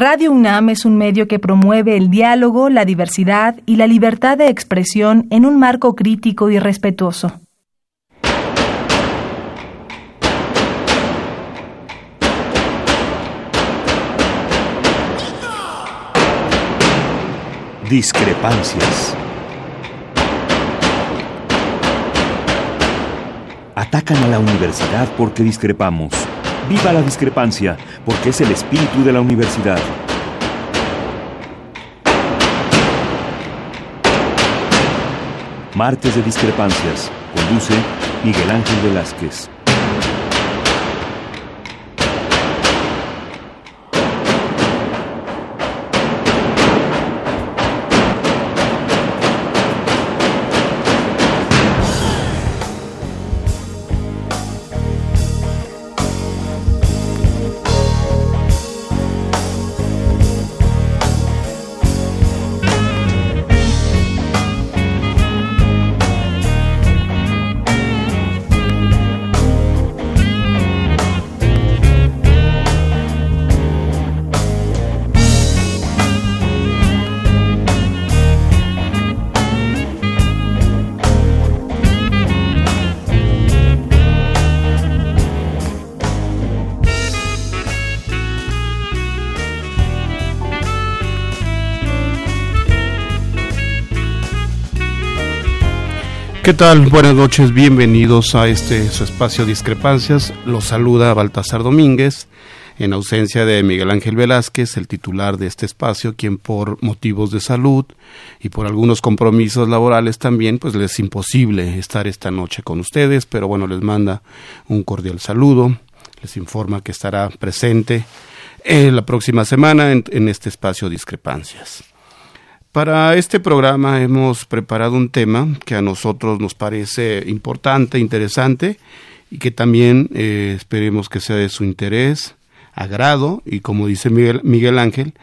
Radio UNAM es un medio que promueve el diálogo, la diversidad y la libertad de expresión en un marco crítico y respetuoso. Discrepancias. Atacan a la universidad porque discrepamos. Viva la discrepancia, porque es el espíritu de la universidad. Martes de Discrepancias. Conduce Miguel Ángel Velázquez. ¿Qué tal? Buenas noches, bienvenidos a este su espacio Discrepancias. Los saluda Baltasar Domínguez, en ausencia de Miguel Ángel Velázquez, el titular de este espacio, quien por motivos de salud y por algunos compromisos laborales también, pues les es imposible estar esta noche con ustedes, pero bueno, les manda un cordial saludo, les informa que estará presente eh, la próxima semana en, en este espacio Discrepancias. Para este programa hemos preparado un tema que a nosotros nos parece importante, interesante y que también eh, esperemos que sea de su interés, agrado y como dice Miguel, Ángel,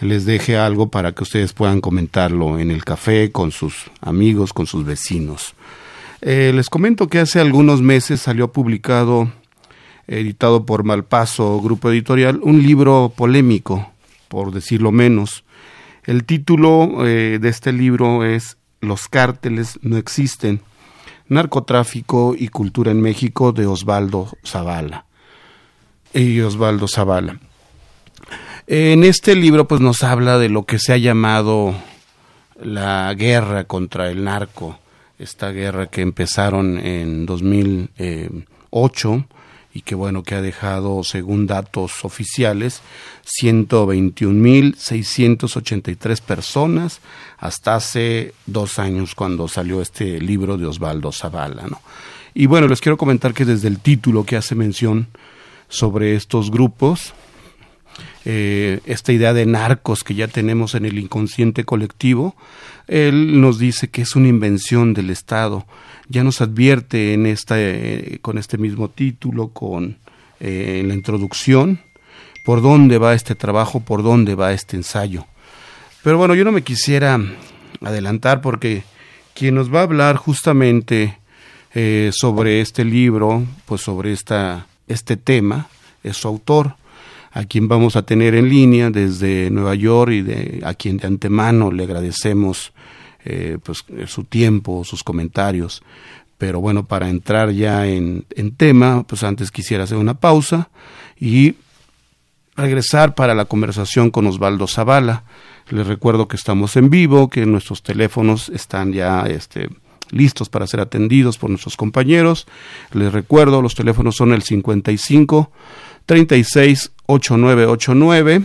les deje algo para que ustedes puedan comentarlo en el café con sus amigos, con sus vecinos. Eh, les comento que hace algunos meses salió publicado, editado por Malpaso Grupo Editorial, un libro polémico, por decirlo menos, el título eh, de este libro es Los cárteles no existen, narcotráfico y cultura en México de Osvaldo Zavala. Y Osvaldo Zavala. En este libro pues nos habla de lo que se ha llamado la guerra contra el narco, esta guerra que empezaron en 2008 y que bueno que ha dejado según datos oficiales 121.683 personas hasta hace dos años cuando salió este libro de Osvaldo Zavala ¿no? y bueno les quiero comentar que desde el título que hace mención sobre estos grupos eh, esta idea de narcos que ya tenemos en el inconsciente colectivo, él nos dice que es una invención del Estado. Ya nos advierte en esta, eh, con este mismo título, con eh, la introducción, por dónde va este trabajo, por dónde va este ensayo. Pero bueno, yo no me quisiera adelantar porque quien nos va a hablar justamente sobre este libro, pues sobre esta, este tema, es su autor, a quien vamos a tener en línea desde Nueva York y de, a quien de antemano le agradecemos eh, pues, su tiempo, sus comentarios. Pero bueno, para entrar ya en, en tema, pues antes quisiera hacer una pausa y regresar para la conversación con Osvaldo Zavala. Les recuerdo que estamos en vivo, que nuestros teléfonos están ya este, listos para ser atendidos por nuestros compañeros. Les recuerdo, los teléfonos son el 55 36 8989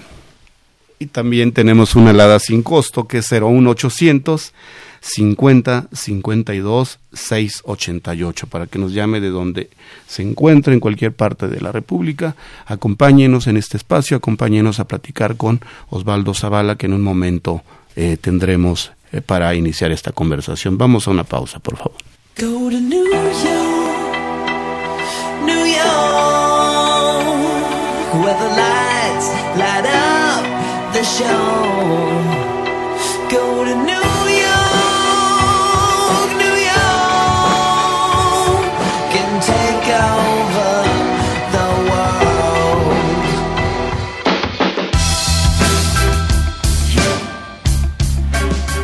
y también tenemos una helada sin costo que es 01800 50 52 688 para que nos llame de donde se encuentre en cualquier parte de la República. Acompáñenos en este espacio, acompáñenos a platicar con Osvaldo Zavala que en un momento eh, tendremos eh, para iniciar esta conversación. Vamos a una pausa, por favor. where the lights light up the show. Go to New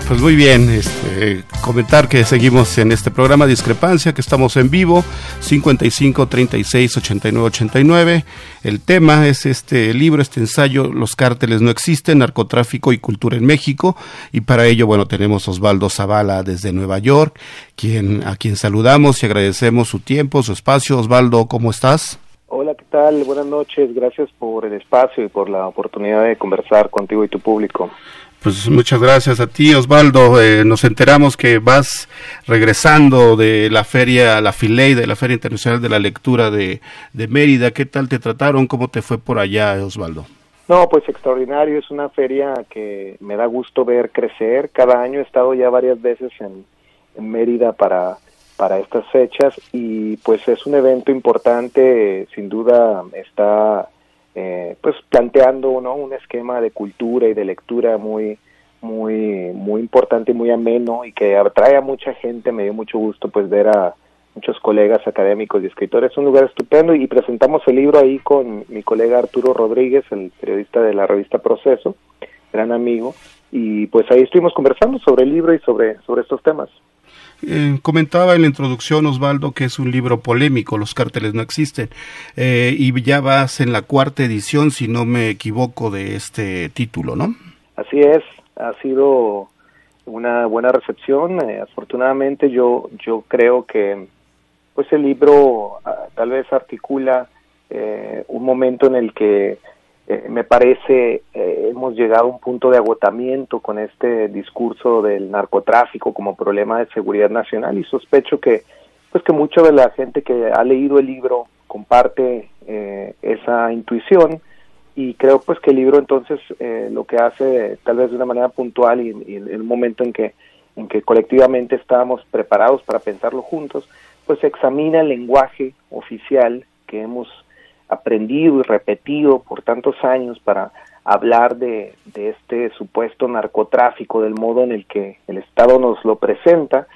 Pues muy bien, este, comentar que seguimos en este programa Discrepancia, que estamos en vivo, 55 36 89 89. El tema es este libro, este ensayo, Los cárteles no existen, narcotráfico y cultura en México. Y para ello, bueno, tenemos Osvaldo Zavala desde Nueva York, quien, a quien saludamos y agradecemos su tiempo, su espacio. Osvaldo, ¿cómo estás? Hola, ¿qué tal? Buenas noches. Gracias por el espacio y por la oportunidad de conversar contigo y tu público. Pues muchas gracias a ti, Osvaldo. Eh, nos enteramos que vas regresando de la feria, la FILEI, de la Feria Internacional de la Lectura de, de Mérida. ¿Qué tal te trataron? ¿Cómo te fue por allá, Osvaldo? No, pues extraordinario. Es una feria que me da gusto ver crecer. Cada año he estado ya varias veces en, en Mérida para, para estas fechas y pues es un evento importante. Sin duda está eh, pues planteando ¿no? un esquema de cultura y de lectura muy muy muy importante y muy ameno y que atrae a mucha gente me dio mucho gusto pues ver a muchos colegas académicos y escritores es un lugar estupendo y presentamos el libro ahí con mi colega Arturo Rodríguez el periodista de la revista Proceso gran amigo y pues ahí estuvimos conversando sobre el libro y sobre sobre estos temas eh, comentaba en la introducción Osvaldo que es un libro polémico, los cárteles no existen, eh, y ya vas en la cuarta edición, si no me equivoco, de este título, ¿no? Así es, ha sido una buena recepción. Eh, afortunadamente yo yo creo que pues el libro ah, tal vez articula un momento en el que eh, me parece eh, hemos llegado a un punto de agotamiento con este discurso del narcotráfico como problema de seguridad nacional y sospecho que pues que mucha de la gente que ha leído el libro comparte eh, esa intuición y creo pues que el libro entonces lo que hace tal vez de una manera puntual y, y, en un momento en que en que colectivamente estábamos preparados para pensarlo juntos pues examina el lenguaje oficial que hemos aprendido y repetido por tantos años para hablar de, este supuesto narcotráfico, del modo en el que el Estado nos lo presenta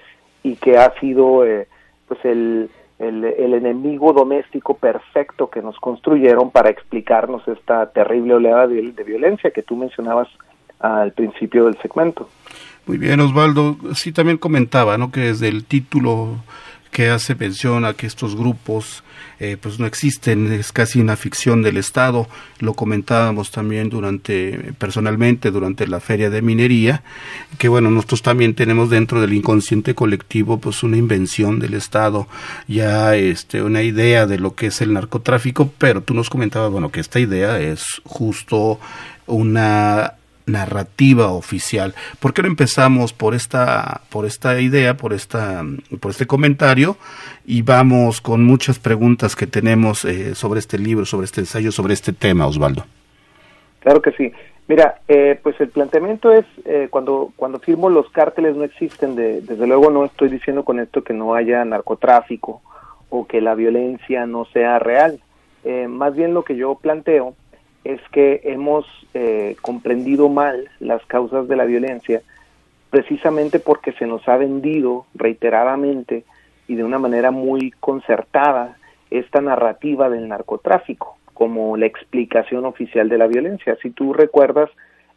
y que ha sido eh, pues el, el, el, enemigo doméstico perfecto que nos construyeron para explicarnos esta terrible oleada de, de violencia que tú mencionabas al principio del segmento. Muy bien, Osvaldo. Sí, también comentaba, ¿no? Que desde el título que hace mención a que estos grupos eh, pues no existen, es casi una ficción del Estado, lo comentábamos también durante, personalmente, durante la feria de minería, que bueno, nosotros también tenemos dentro del inconsciente colectivo pues una invención del Estado, ya este, una idea de lo que es el narcotráfico, pero tú nos comentabas, bueno, que esta idea es justo una narrativa oficial. ¿Por qué no empezamos por esta, por esta idea, por esta, por este comentario y vamos con muchas preguntas que tenemos eh, sobre este libro, sobre este ensayo, sobre este tema, Osvaldo? Claro que sí. Mira, eh, pues el planteamiento es eh, cuando cuando firmo los cárteles no existen. De, desde luego no estoy diciendo con esto que no haya narcotráfico o que la violencia no sea real. más bien lo que yo planteo es que hemos eh, comprendido mal las causas de la violencia precisamente porque se nos ha vendido reiteradamente y de una manera muy concertada esta narrativa del narcotráfico como la explicación oficial de la violencia. Si tú recuerdas,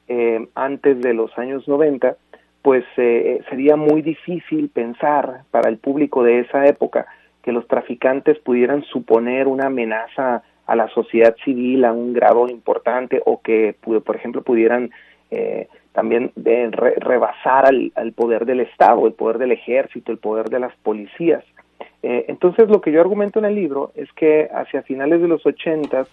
eh, antes de los años 90, pues eh, sería muy difícil pensar para el público de esa época que los traficantes pudieran suponer una amenaza a la sociedad civil a un grado importante o que, por ejemplo, pudieran eh, también de rebasar al, al, poder del Estado, el poder del ejército, el poder de las policías. Eh, entonces, lo que yo argumento en el libro es que hacia finales de los ochentas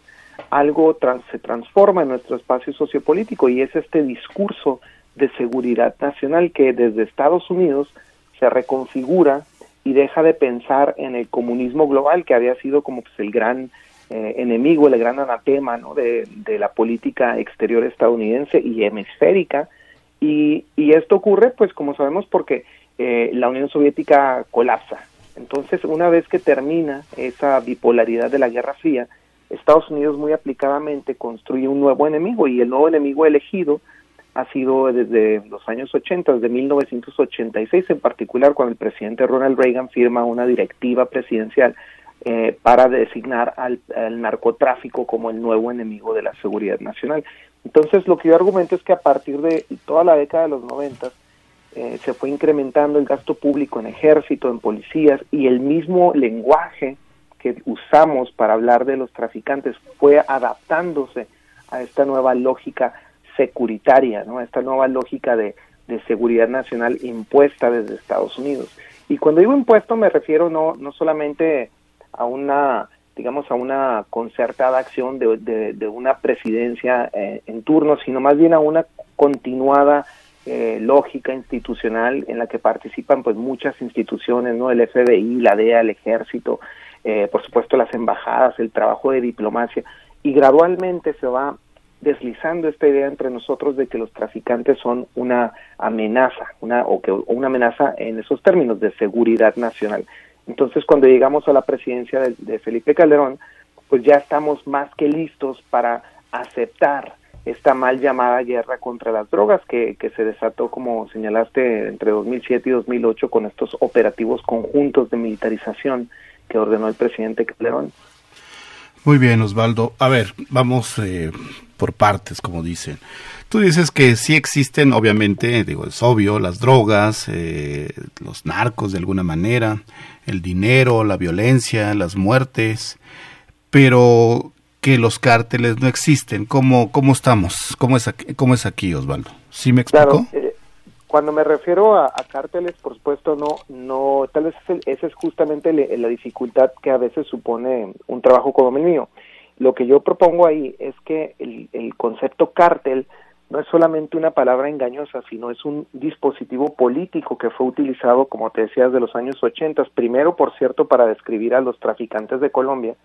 algo se transforma en nuestro espacio sociopolítico y es este discurso de seguridad nacional que desde Estados Unidos se reconfigura y deja de pensar en el comunismo global que había sido como pues, el gran eh, enemigo, el gran anatema ¿no? de, de, la política exterior estadounidense y hemisférica. Y, y esto ocurre, pues como sabemos, porque eh, la Unión Soviética colapsa. Entonces, una vez que termina esa bipolaridad de la Guerra Fría, Estados Unidos muy aplicadamente construye un nuevo enemigo y el nuevo enemigo elegido ha sido desde los años 80, desde 1986 en particular, cuando el presidente Ronald Reagan firma una directiva presidencial eh, para designar al, narcotráfico como el nuevo enemigo de la seguridad nacional. Entonces, lo que yo argumento es que a partir de toda la década de los 90 eh, se fue incrementando el gasto público en ejército, en policías y el mismo lenguaje que usamos para hablar de los traficantes fue adaptándose a esta nueva lógica securitaria, ¿no? a esta nueva lógica de, de seguridad nacional impuesta desde Estados Unidos. Y cuando digo impuesto me refiero no, no solamente a una digamos, a una concertada acción de, de, una presidencia eh, en turno, sino más bien a una continuada eh, lógica institucional en la que participan pues muchas instituciones, ¿no? El FBI, la DEA, el ejército, eh, por supuesto las embajadas, el trabajo de diplomacia, y gradualmente se va deslizando esta idea entre nosotros de que los traficantes son una amenaza, una, o que una amenaza en esos términos de seguridad nacional. Entonces, cuando llegamos a la presidencia de, Felipe Calderón, pues ya estamos más que listos para aceptar esta mal llamada guerra contra las drogas que, se desató, como señalaste, entre 2007 y 2008 con estos operativos conjuntos de militarización que ordenó el presidente Calderón. Muy bien, Osvaldo. A ver, vamos eh, por partes, como dicen. Tú dices que sí existen, obviamente, digo, es obvio, las drogas, eh, los narcos de alguna manera, el dinero, la violencia, las muertes, pero que los cárteles no existen. ¿Cómo, cómo estamos? ¿Cómo es aquí, cómo es aquí Osvaldo? ¿Sí me explico? Claro, eh, cuando me refiero a, cárteles, por supuesto, no, no, tal vez esa es justamente la dificultad que a veces supone un trabajo como el mío. Lo que yo propongo ahí es que el, el concepto cártel no es solamente una palabra engañosa, sino es un dispositivo político que fue utilizado, como te decía, desde los años 80, primero, por cierto, para describir a los traficantes de Colombia,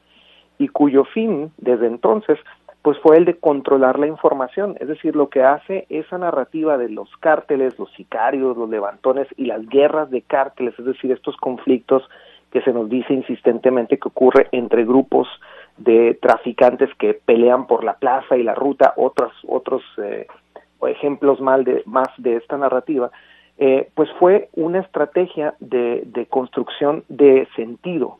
y cuyo fin, desde entonces, pues fue el de controlar la información, es decir, lo que hace esa narrativa de los cárteles, los sicarios, los levantones y las guerras de cárteles, es decir, estos conflictos que se nos dice insistentemente que ocurre entre grupos de traficantes que pelean por la plaza y la ruta, otros otros eh, ejemplos mal de, más de esta narrativa, eh, pues fue una estrategia de, de construcción de sentido,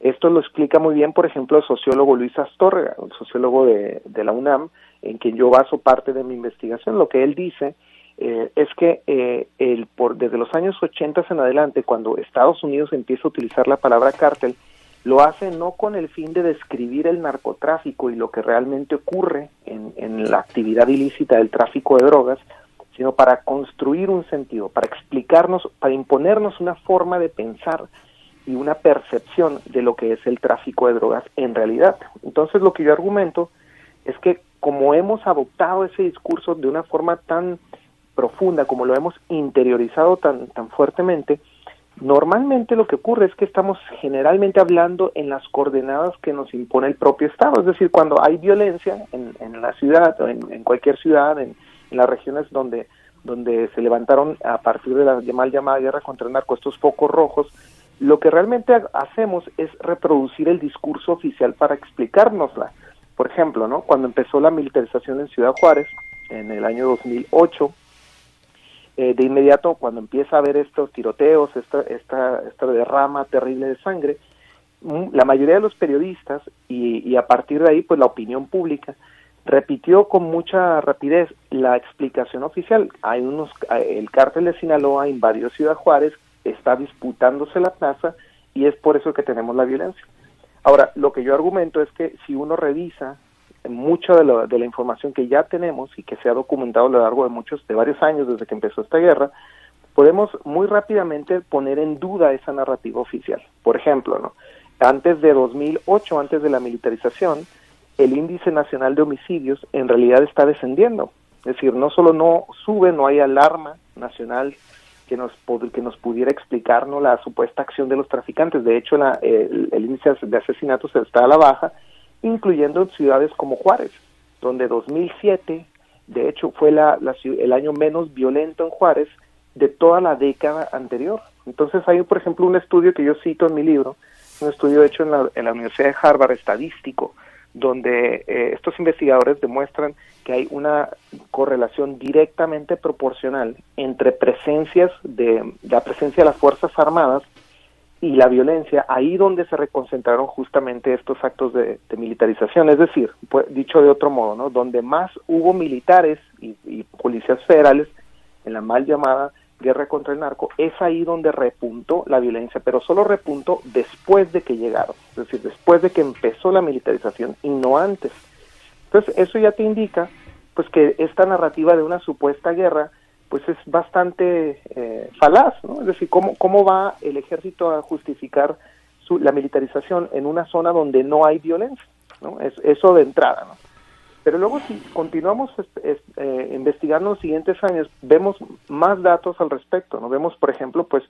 esto lo explica muy bien, por ejemplo, el sociólogo Luis Astorga, un sociólogo de, la UNAM, en quien yo baso parte de mi investigación. Lo que él dice eh, es que eh, el, por, desde los años 80 en adelante, cuando Estados Unidos empieza a utilizar la palabra cártel, lo hace no con el fin de describir el narcotráfico y lo que realmente ocurre en, en la actividad ilícita del tráfico de drogas, sino para construir un sentido, para explicarnos, para imponernos una forma de pensar y una percepción de lo que es el tráfico de drogas en realidad. Entonces lo que yo argumento es que como hemos adoptado ese discurso de una forma tan profunda, como lo hemos interiorizado tan, tan fuertemente, normalmente lo que ocurre es que estamos generalmente hablando en las coordenadas que nos impone el propio Estado, es decir, cuando hay violencia en, en la ciudad en, cualquier ciudad, en, en, las regiones donde, donde se levantaron a partir de la mal llamada guerra contra el narco estos focos rojos, lo que realmente hacemos es reproducir el discurso oficial para explicárnosla. Por ejemplo, ¿no? cuando empezó la militarización en Ciudad Juárez, en el año 2008, eh, de inmediato, cuando empieza a haber estos tiroteos, esta, esta, esta derrama terrible de sangre, mm, la mayoría de los periodistas y, y a partir de ahí, pues la opinión pública repitió con mucha rapidez la explicación oficial. Hay unos, eh, el cártel de Sinaloa invadió Ciudad Juárez, está disputándose la plaza y es por eso que tenemos la violencia. Ahora, lo que yo argumento es que si uno revisa mucha de, la información que ya tenemos y que se ha documentado a lo largo de muchos, de varios años desde que empezó esta guerra, podemos muy rápidamente poner en duda esa narrativa oficial. Por ejemplo, ¿no? antes de 2008, antes de la militarización, el índice nacional de homicidios en realidad está descendiendo. Es decir, no solo no sube, no hay alarma nacional que nos, que nos pudiera explicarnos la supuesta acción de los traficantes. De hecho, la, el, índice de asesinatos está a la baja, incluyendo en ciudades como Juárez, donde 2007, de hecho, fue la, el año menos violento en Juárez de toda la década anterior. Entonces hay, por ejemplo, un estudio que yo cito en mi libro, un estudio hecho en la, en la Universidad de Harvard, estadístico, donde eh, estos investigadores demuestran que hay una correlación directamente proporcional entre presencias de la presencia de las fuerzas armadas y la violencia, ahí donde se reconcentraron justamente estos actos de, militarización, es decir, pues, dicho de otro modo, ¿no? donde más hubo militares y, y, policías federales en la mal llamada guerra contra el narco, es ahí donde repuntó la violencia, pero solo repuntó después de que llegaron, es decir, después de que empezó la militarización y no antes. Entonces, eso ya te indica pues que esta narrativa de una supuesta guerra pues es bastante eh, falaz, ¿no? Es decir, ¿cómo, cómo va el ejército a justificar su, la militarización en una zona donde no hay violencia, ¿no? Es, eso de entrada, ¿no? Pero luego si continuamos eh, investigando los siguientes años, vemos más datos al respecto, ¿no? Vemos, por ejemplo, pues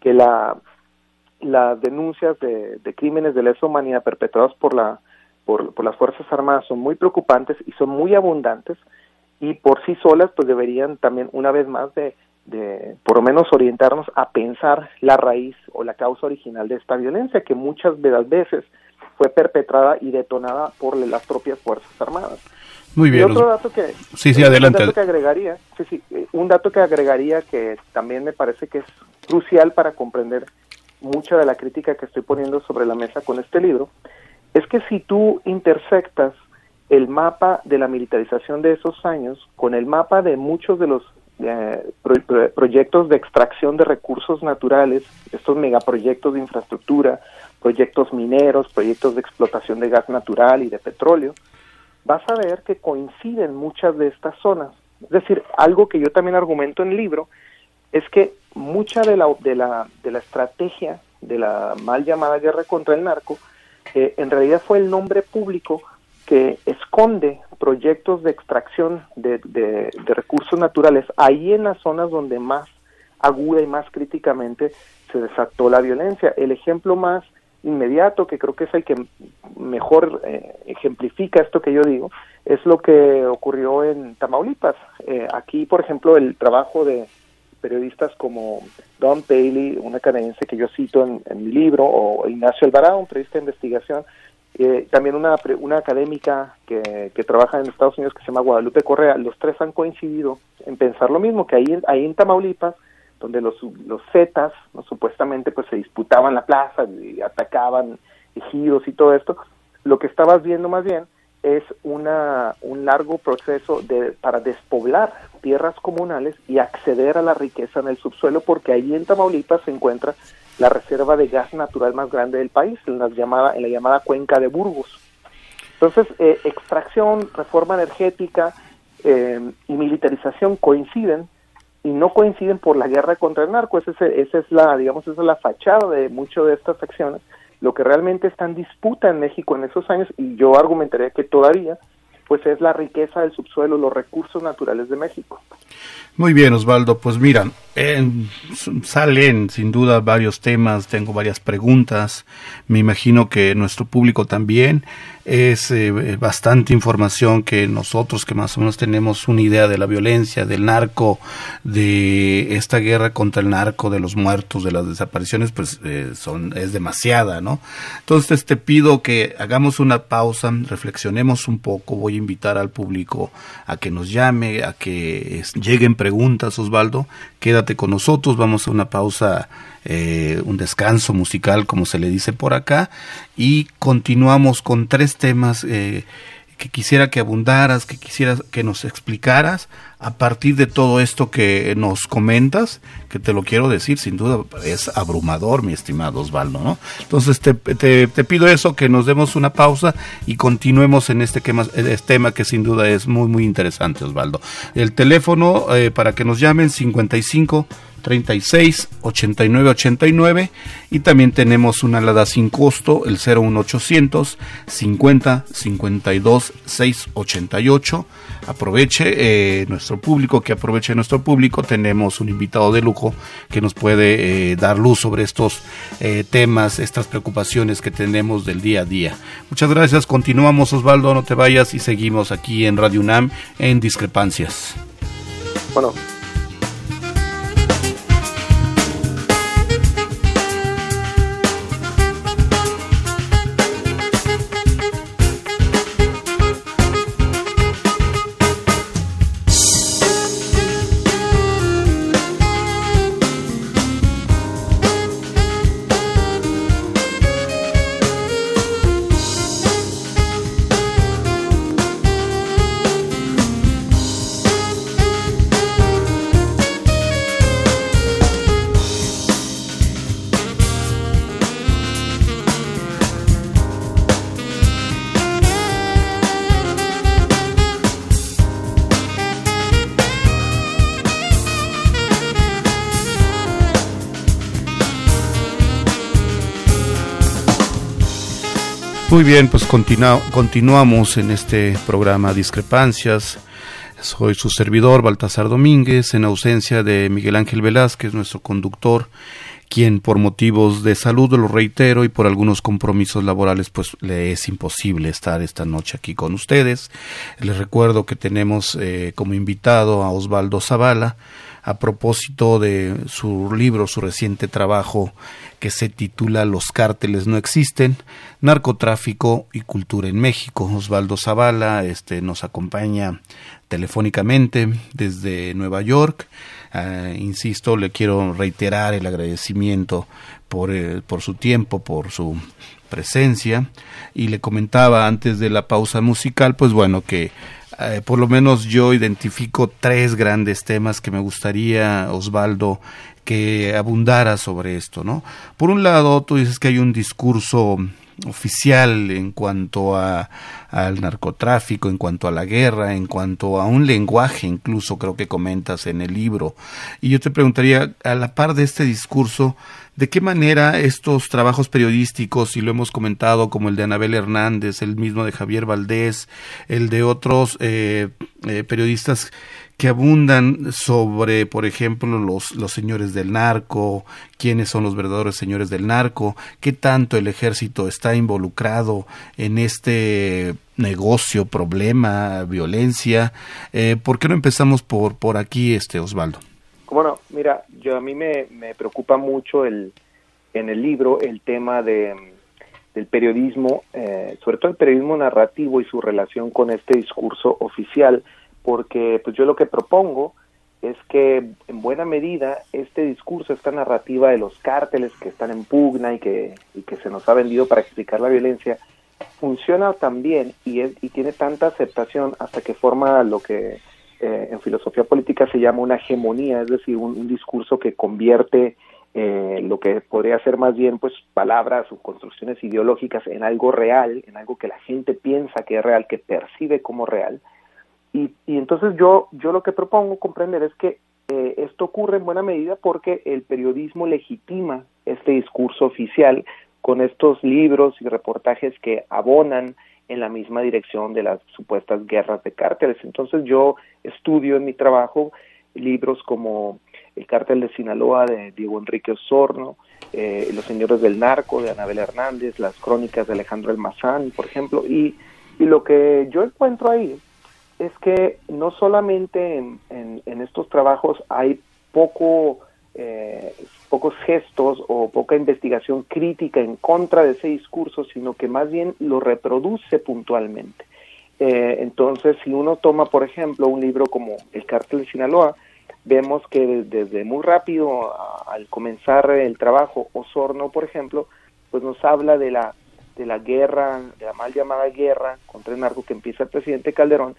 que la las denuncias de, crímenes de lesa humanidad perpetrados por la por las Fuerzas Armadas son muy preocupantes y son muy abundantes, y por sí solas pues deberían también una vez más de, de por lo menos orientarnos a pensar la raíz o la causa original de esta violencia que muchas de las veces fue perpetrada y detonada por las propias fuerzas armadas. Muy bien. Y otro dato que sí, sí, adelante. Un dato que agregaría, sí, sí, eh, un dato que agregaría que también me parece que es crucial para comprender mucha de la crítica que estoy poniendo sobre la mesa con este libro, es que si tú intersectas el mapa de la militarización de esos años con el mapa de muchos de los eh, proyectos de extracción de recursos naturales, estos megaproyectos de infraestructura, proyectos mineros, proyectos de explotación de gas natural y de petróleo, vas a ver que coinciden muchas de estas zonas. Es decir, algo que yo también argumento en el libro es que mucha de la, de la, de la estrategia de la mal llamada guerra contra el narco, eh, en realidad fue el nombre público que esconde proyectos de extracción de, recursos naturales ahí en las zonas donde más aguda y más críticamente se desató la violencia. El ejemplo más inmediato, que creo que es el que mejor eh, ejemplifica esto que yo digo, es lo que ocurrió en Tamaulipas. Eh, aquí, por ejemplo, el trabajo de periodistas como Don Paley, una canadiense que yo cito en, en mi libro, o Ignacio Alvarado, un periodista de investigación, eh, también una, una académica que, que, trabaja en Estados Unidos que se llama Guadalupe Correa, los tres han coincidido en pensar lo mismo, que ahí, ahí en Tamaulipas, donde los, los Zetas ¿no? supuestamente pues se disputaban la plaza y atacaban ejidos y todo esto, lo que estabas viendo más bien es una, un largo proceso de, para despoblar tierras comunales y acceder a la riqueza en el subsuelo, porque ahí en Tamaulipas se encuentra la reserva de gas natural más grande del país, en la llamada, en la llamada cuenca de Burgos. Entonces, eh, extracción, reforma energética eh, y militarización coinciden y no coinciden por la guerra contra el narco. Esa es, esa es la, digamos, esa es la fachada de muchas de estas acciones. Lo que realmente está en disputa en México en esos años, y yo argumentaría que todavía, pues es la riqueza del subsuelo, los recursos naturales de México. Muy bien, Osvaldo. Pues salen sin duda varios temas, tengo varias preguntas. Me imagino que nuestro público también es eh, bastante información que nosotros que más o menos tenemos una idea de la violencia, del narco, de esta guerra contra el narco, de los muertos, de las desapariciones, pues eh, son es demasiada, ¿no? Entonces te pido que hagamos una pausa, reflexionemos un poco, voy a invitar al público a que nos llame, a que lleguen preguntas, Osvaldo, quédate con nosotros, vamos a una pausa eh, un descanso musical, como se le dice por acá, y continuamos con tres temas eh, que quisiera que abundaras, que quisieras que nos explicaras a partir de todo esto que nos comentas, que te lo quiero decir, sin duda es abrumador, mi estimado Osvaldo, ¿no? Entonces te, te, pido eso, que nos demos una pausa y continuemos en este, este tema que sin duda es muy, muy interesante, Osvaldo. El teléfono eh, para que nos llamen 55 36 89 89 y también tenemos una alada sin costo el 01800 50 52 688 aproveche eh, nuestro público que aproveche nuestro público. Tenemos un invitado de lujo que nos puede eh, dar luz sobre estos eh, temas estas preocupaciones que tenemos del día a día. Muchas gracias. Continuamos Osvaldo no te vayas y seguimos aquí en Radio UNAM en discrepancias. Bueno Muy bien, pues continuamos en este programa Discrepancias. Soy su servidor, Baltasar Domínguez, en ausencia de Miguel Ángel Velázquez, nuestro conductor quien por motivos de salud, lo reitero, y por algunos compromisos laborales, pues le es imposible estar esta noche aquí con ustedes. Les recuerdo que tenemos eh, como invitado a Osvaldo Zavala, a propósito de su libro, su reciente trabajo que se titula Los cárteles no existen, narcotráfico y cultura en México. Osvaldo Zavala este, nos acompaña telefónicamente desde Nueva York eh, insisto, le quiero reiterar el agradecimiento por, eh, por su tiempo, por su presencia y le comentaba antes de la pausa musical, pues bueno, que eh, por lo menos yo identifico tres grandes temas que me gustaría, Osvaldo, que abundara sobre esto, ¿no? Por un lado, tú dices que hay un discurso oficial en cuanto a, al narcotráfico, en cuanto a la guerra, en cuanto a un lenguaje, incluso creo que comentas en el libro. Y yo te preguntaría, a la par de este discurso, ¿de qué manera estos trabajos periodísticos, y lo hemos comentado, como el de Anabel Hernández, el mismo de Javier Valdés, el de otros eh, eh, periodistas que abundan sobre, por ejemplo, los, los señores del narco, quiénes son los verdaderos señores del narco, qué tanto el ejército está involucrado en este negocio, problema, violencia. Eh, ¿Por qué no empezamos por, por aquí, este Osvaldo? Bueno, mira, yo a mí me, me preocupa mucho el, en el libro el tema de, del periodismo, eh, sobre todo el periodismo narrativo y su relación con este discurso oficial porque pues yo lo que propongo es que en buena medida este discurso, esta narrativa de los cárteles que están en pugna y que, y que se nos ha vendido para explicar la violencia, funciona también y, y tiene tanta aceptación hasta que forma lo que eh, en filosofía política se llama una hegemonía, es decir, un, discurso que convierte eh, lo que podría ser más bien pues palabras o construcciones ideológicas en algo real, en algo que la gente piensa que es real, que percibe como real, y, y entonces yo, yo lo que propongo comprender es que eh, esto ocurre en buena medida porque el periodismo legitima este discurso oficial con estos libros y reportajes que abonan en la misma dirección de las supuestas guerras de cárteles. Entonces yo estudio en mi trabajo libros como El cártel de Sinaloa de Diego Enrique Osorno, eh, Los señores del narco de Anabel Hernández, las crónicas de Alejandro Elmazán, por ejemplo, y, y lo que yo encuentro ahí es que no solamente en, en, estos trabajos hay poco, eh, pocos gestos o poca investigación crítica en contra de ese discurso, sino que más bien lo reproduce puntualmente. Eh, entonces, si uno toma, por ejemplo, un libro como El cártel de Sinaloa, vemos que desde muy rápido, al comenzar el trabajo, Osorno, por ejemplo, pues nos habla de la de la guerra, de la mal llamada guerra contra el narco que empieza el presidente Calderón,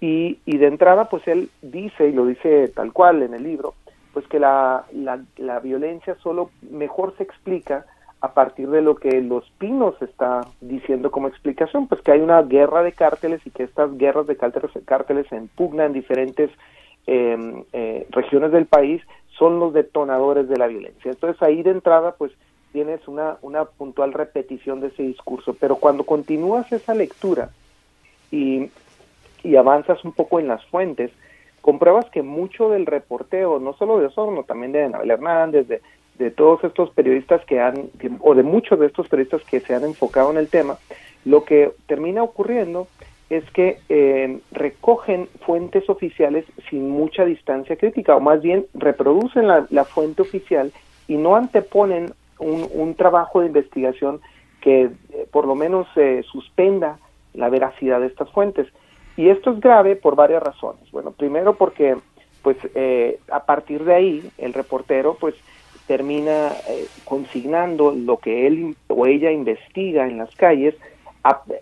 y, y de entrada, pues él dice, y lo dice tal cual en el libro, pues que la, la, violencia solo mejor se explica a partir de lo que Los Pinos está diciendo como explicación, pues que hay una guerra de cárteles y que estas guerras de cárteles, cárteles en pugna en diferentes em, eh, regiones del país son los detonadores de la violencia. Entonces ahí de entrada pues tienes una, una puntual repetición de ese discurso, pero cuando continúas esa lectura y y avanzas un poco en las fuentes, compruebas que mucho del reporteo, no solo de Osorno, también de Anabel Hernández, de, de todos estos periodistas que han, o de muchos de estos periodistas que se han enfocado en el tema, lo que termina ocurriendo es que eh, recogen fuentes oficiales sin mucha distancia crítica, o más bien reproducen la, la fuente oficial y no anteponen un, un trabajo de investigación que eh, por lo menos eh, suspenda la veracidad de estas fuentes. Y esto es grave por varias razones. Bueno, primero porque pues eh, a partir de ahí el reportero pues termina eh, consignando lo que él o ella investiga en las calles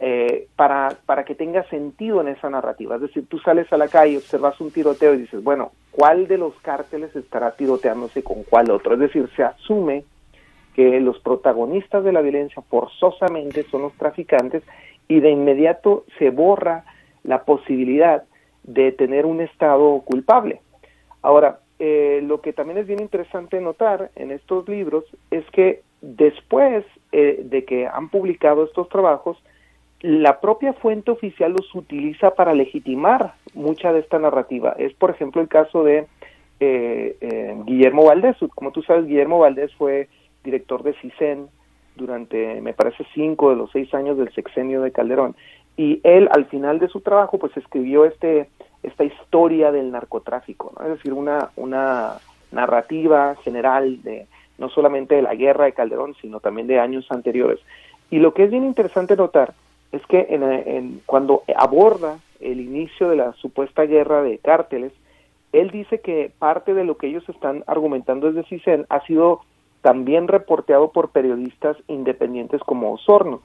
eh, para, para que tenga sentido en esa narrativa. Es decir, tú sales a la calle, observas un tiroteo y dices, bueno, ¿cuál de los cárteles estará tiroteándose con cuál otro? Es decir, se asume que los protagonistas de la violencia forzosamente son los traficantes y de inmediato se borra la posibilidad de tener un Estado culpable. Ahora, eh, lo que también es bien interesante notar en estos libros es que después eh, de que han publicado estos trabajos, la propia fuente oficial los utiliza para legitimar mucha de esta narrativa. Es, por ejemplo, el caso de eh, eh, Guillermo Valdés. Como tú sabes, Guillermo Valdés fue director de CISEN durante, me parece, cinco de los seis años del sexenio de Calderón. Y él, al final de su trabajo, pues escribió este, esta historia del narcotráfico, es decir, una, una narrativa general de no solamente de la guerra de Calderón, sino también de años anteriores. Y lo que es bien interesante notar es que en, cuando aborda el inicio de la supuesta guerra de cárteles, él dice que parte de lo que ellos están argumentando desde CISEN ha sido también reporteado por periodistas independientes como Osorno.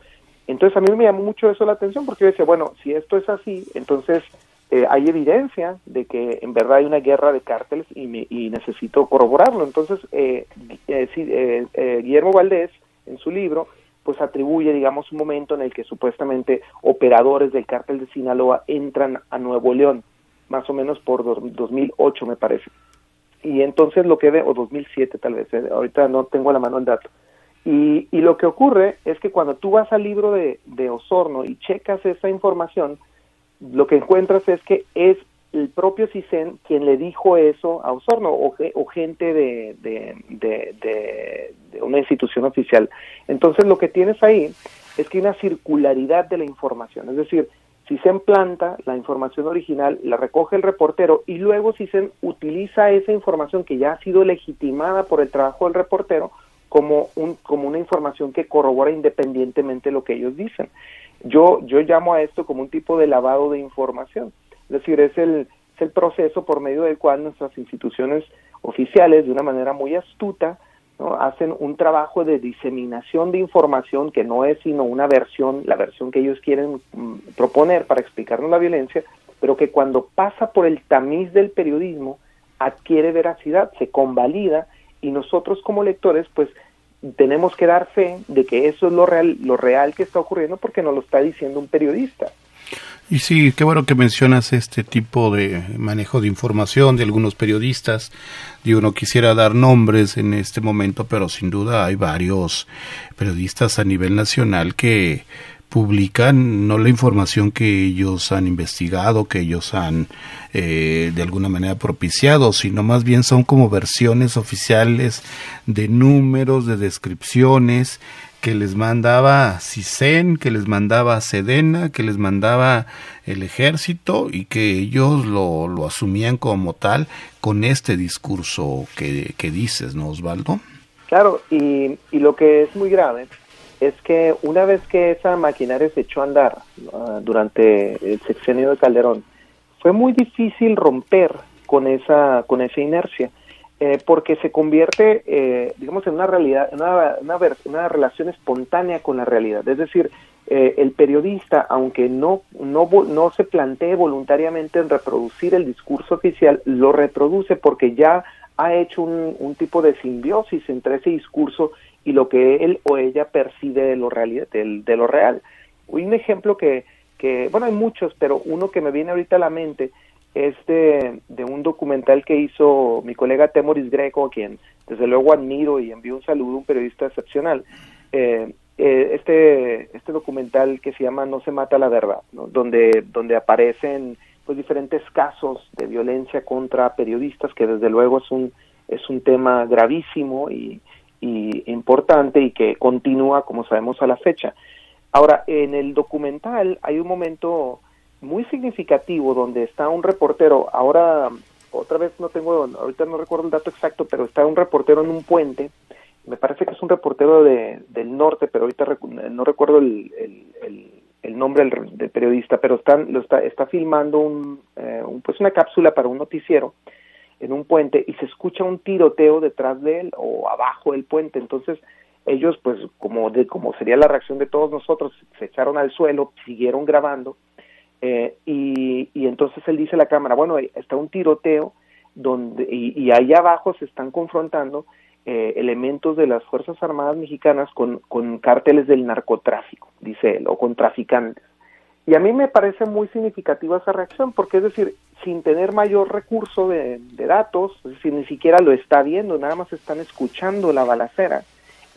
Entonces a mí me llamó mucho eso la atención porque yo decía, bueno, si esto es así, entonces eh, hay evidencia de que en verdad hay una guerra de cárteles y, y necesito corroborarlo. Entonces eh, eh, Guillermo Valdés, en su libro, pues atribuye, digamos, un momento en el que supuestamente operadores del cártel de Sinaloa entran a Nuevo León, más o menos por 2008 me parece. Y entonces lo que ve, o 2007 tal vez, eh, ahorita no tengo a la mano el dato. Y, y, lo que ocurre es que cuando tú vas al libro de, de Osorno y checas esa información, lo que encuentras es que es el propio CISEN quien le dijo eso a Osorno o, gente de, de, una institución oficial. Entonces lo que tienes ahí es que hay una circularidad de la información, es decir, CISEN planta la información original, la recoge el reportero y luego CISEN utiliza esa información que ya ha sido legitimada por el trabajo del reportero como, un, como una información que corrobora independientemente lo que ellos dicen. Yo, yo llamo a esto como un tipo de lavado de información. Es decir, es el, es el proceso por medio del cual nuestras instituciones oficiales, de una manera muy astuta, ¿no? hacen un trabajo de diseminación de información que no es sino una versión, la versión que ellos quieren mm, proponer para explicarnos la violencia, pero que cuando pasa por el tamiz del periodismo adquiere veracidad, se convalida y nosotros como lectores pues tenemos que dar fe de que eso es lo real, lo real que está ocurriendo porque nos lo está diciendo un periodista. Y sí, qué bueno que mencionas este tipo de manejo de información de algunos periodistas. Digo, no quisiera dar nombres en este momento, pero sin duda hay varios periodistas a nivel nacional que publican no la información que ellos han investigado, que ellos han eh, de alguna manera propiciado, sino más bien son como versiones oficiales de números, de descripciones que les mandaba CISEN, que les mandaba Sedena, que les mandaba el ejército y que ellos lo, lo asumían como tal con este discurso que, que dices, ¿no, Osvaldo? Claro, y, y lo que es muy grave es que una vez que esa maquinaria se echó a andar uh, durante el sexenio de Calderón, fue muy difícil romper con esa, con esa inercia, eh, porque se convierte, eh, digamos, en una realidad, una, una, una, relación espontánea con la realidad. Es decir, eh, el periodista, aunque no, no, no se plantee voluntariamente en reproducir el discurso oficial, lo reproduce porque ya ha hecho un tipo de simbiosis entre ese discurso y lo que él o ella percibe de lo, real, de, de lo real. Un ejemplo que, que, bueno, hay muchos, pero uno que me viene ahorita a la mente es de, un documental que hizo mi colega Temoris Greco, a quien desde luego admiro y envío un saludo, un periodista excepcional. Eh, eh, este, este documental que se llama No se mata la verdad, donde, donde aparecen pues diferentes casos de violencia contra periodistas, que desde luego es un, es un tema gravísimo y, y importante y que continúa, como sabemos, a la fecha. Ahora, en el documental hay un momento muy significativo donde está un reportero, ahora otra vez no tengo, ahorita no recuerdo el dato exacto, pero está un reportero en un puente, me parece que es un reportero de, del norte, pero ahorita no recuerdo el, el, el, nombre del, periodista, pero están, lo está, está filmando un, eh, un, pues una cápsula para un noticiero en un puente y se escucha un tiroteo detrás de él o abajo del puente. Entonces ellos, pues como, de, como sería la reacción de todos nosotros, se echaron al suelo, siguieron grabando eh, y, y, entonces él dice a la cámara, bueno, está un tiroteo donde y, y ahí abajo se están confrontando eh, elementos de las Fuerzas Armadas mexicanas con, con cárteles del narcotráfico, dice él, o con traficantes. Y a mí me parece muy significativa esa reacción, porque es decir, sin tener mayor recurso de, datos, es decir, ni siquiera lo está viendo, nada más están escuchando la balacera,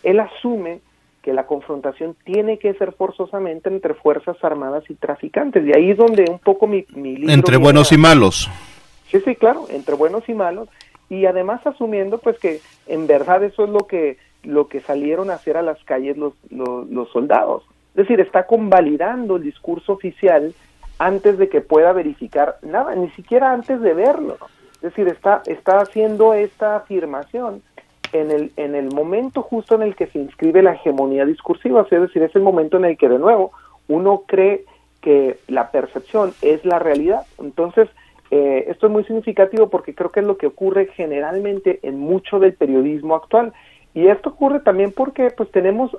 él asume que la confrontación tiene que ser forzosamente entre fuerzas armadas y traficantes. Y ahí es donde un poco mi, mi libro... Entre buenos y malos. Sí, sí, claro, entre buenos y malos. Y además asumiendo pues que en verdad eso es lo que, lo que salieron a hacer a las calles los, los, los soldados. Es decir, está convalidando el discurso oficial antes de que pueda verificar nada, ni siquiera antes de verlo. Es decir, está, está haciendo esta afirmación en el, en el momento justo en el que se inscribe la hegemonía discursiva, es decir, es el momento en el que de nuevo uno cree que la percepción es la realidad. Entonces, eh, esto es muy significativo porque creo que es lo que ocurre generalmente en mucho del periodismo actual. Y esto ocurre también porque pues tenemos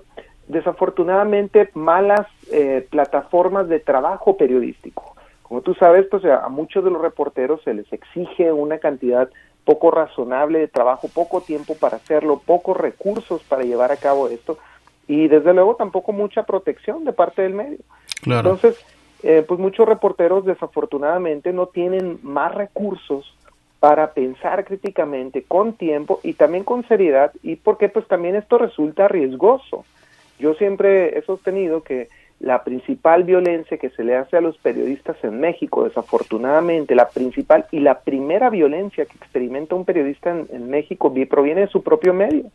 desafortunadamente malas eh, plataformas de trabajo periodístico. Como tú sabes, pues a muchos de los reporteros se les exige una cantidad poco razonable de trabajo, poco tiempo para hacerlo, pocos recursos para llevar a cabo esto y desde luego tampoco mucha protección de parte del medio. Entonces, eh, pues muchos reporteros desafortunadamente no tienen más recursos para pensar críticamente con tiempo y también con seriedad y porque pues también esto resulta riesgoso. Yo siempre he sostenido que la principal violencia que se le hace a los periodistas en México, desafortunadamente, la principal y la primera violencia que experimenta un periodista en, México proviene de su propio medio.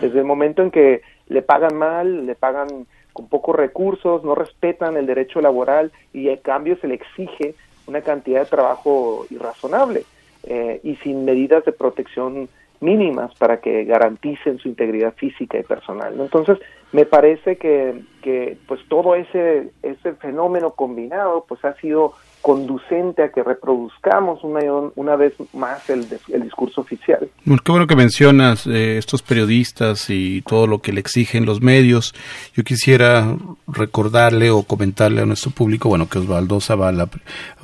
Desde el momento en que le pagan mal, le pagan con pocos recursos, no respetan el derecho laboral y en cambio se le exige una cantidad de trabajo irrazonable eh, y sin medidas de protección mínimas para que garanticen su integridad física y personal. Entonces, me parece que, que pues todo ese, ese fenómeno combinado pues ha sido conducente a que reproduzcamos una, una vez más el, el discurso oficial. qué bueno que mencionas eh, estos periodistas y todo lo que le exigen los medios. Yo quisiera recordarle o comentarle a nuestro público, bueno, que Osvaldo Zavala,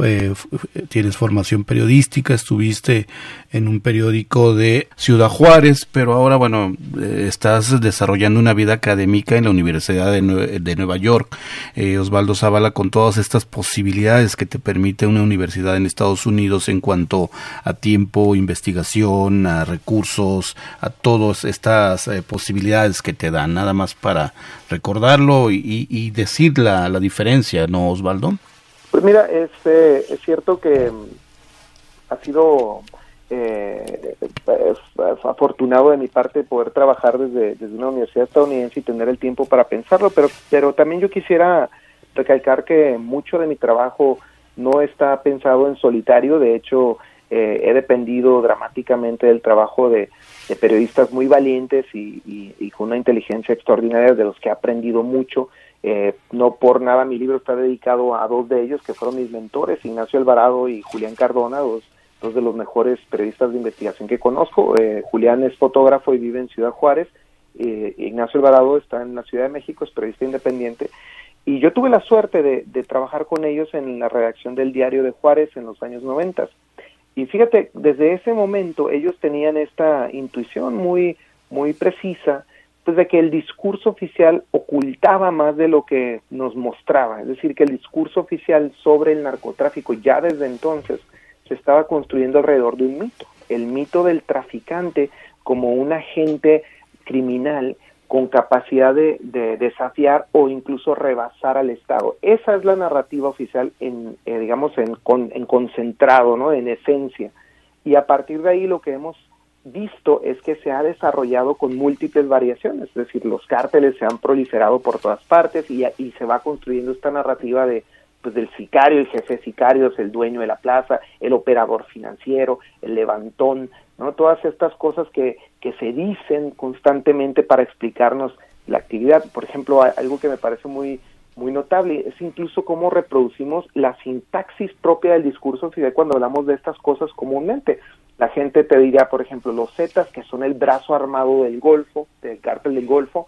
eh, tienes formación periodística, estuviste en un periódico de Ciudad Juárez, pero ahora, bueno, eh, estás desarrollando una vida académica en la Universidad de, de Nueva York. Osvaldo Zavala, con todas estas posibilidades que te permite una universidad en Estados Unidos en cuanto a tiempo, investigación, a recursos, a todas estas eh, posibilidades que te dan, nada más para recordarlo y, decir la, la, diferencia, ¿no, Osvaldo? Pues mira, es, eh, es cierto que mm, ha sido eh, afortunado de mi parte poder trabajar desde, desde una universidad estadounidense y tener el tiempo para pensarlo, pero, pero también yo quisiera recalcar que mucho de mi trabajo no está pensado en solitario, de hecho eh, he dependido dramáticamente del trabajo de, periodistas muy valientes y, con una inteligencia extraordinaria de los que he aprendido mucho. Eh, no por nada mi libro está dedicado a dos de ellos que fueron mis mentores, Ignacio Alvarado y Julián Cardona, dos, dos de los mejores periodistas de investigación que conozco. Eh, Julián es fotógrafo y vive en Ciudad Juárez. Ignacio Alvarado está en la Ciudad de México, es periodista independiente y yo tuve la suerte de, trabajar con ellos en la redacción del diario de Juárez en los años 90. Y fíjate, desde ese momento ellos tenían esta intuición muy, muy precisa, pues de que el discurso oficial ocultaba más de lo que nos mostraba. Es decir, que el discurso oficial sobre el narcotráfico ya desde entonces se estaba construyendo alrededor de un mito. El mito del traficante como un agente criminal con capacidad de, desafiar o incluso rebasar al Estado. Esa es la narrativa oficial en, eh, digamos, en, en concentrado, ¿no? En esencia. Y a partir de ahí lo que hemos visto es que se ha desarrollado con múltiples variaciones, es decir, los cárteles se han proliferado por todas partes y, y se va construyendo esta narrativa de pues del sicario, el jefe de sicarios, el dueño de la plaza, el operador financiero, el levantón, ¿no? Todas estas cosas que, que se dicen constantemente para explicarnos la actividad. Por ejemplo, algo que me parece muy, muy notable es incluso cómo reproducimos la sintaxis propia del discurso oficial cuando hablamos de estas cosas comúnmente. La gente te diría, por ejemplo, los Zetas, que son el brazo armado del Golfo, del cártel del Golfo,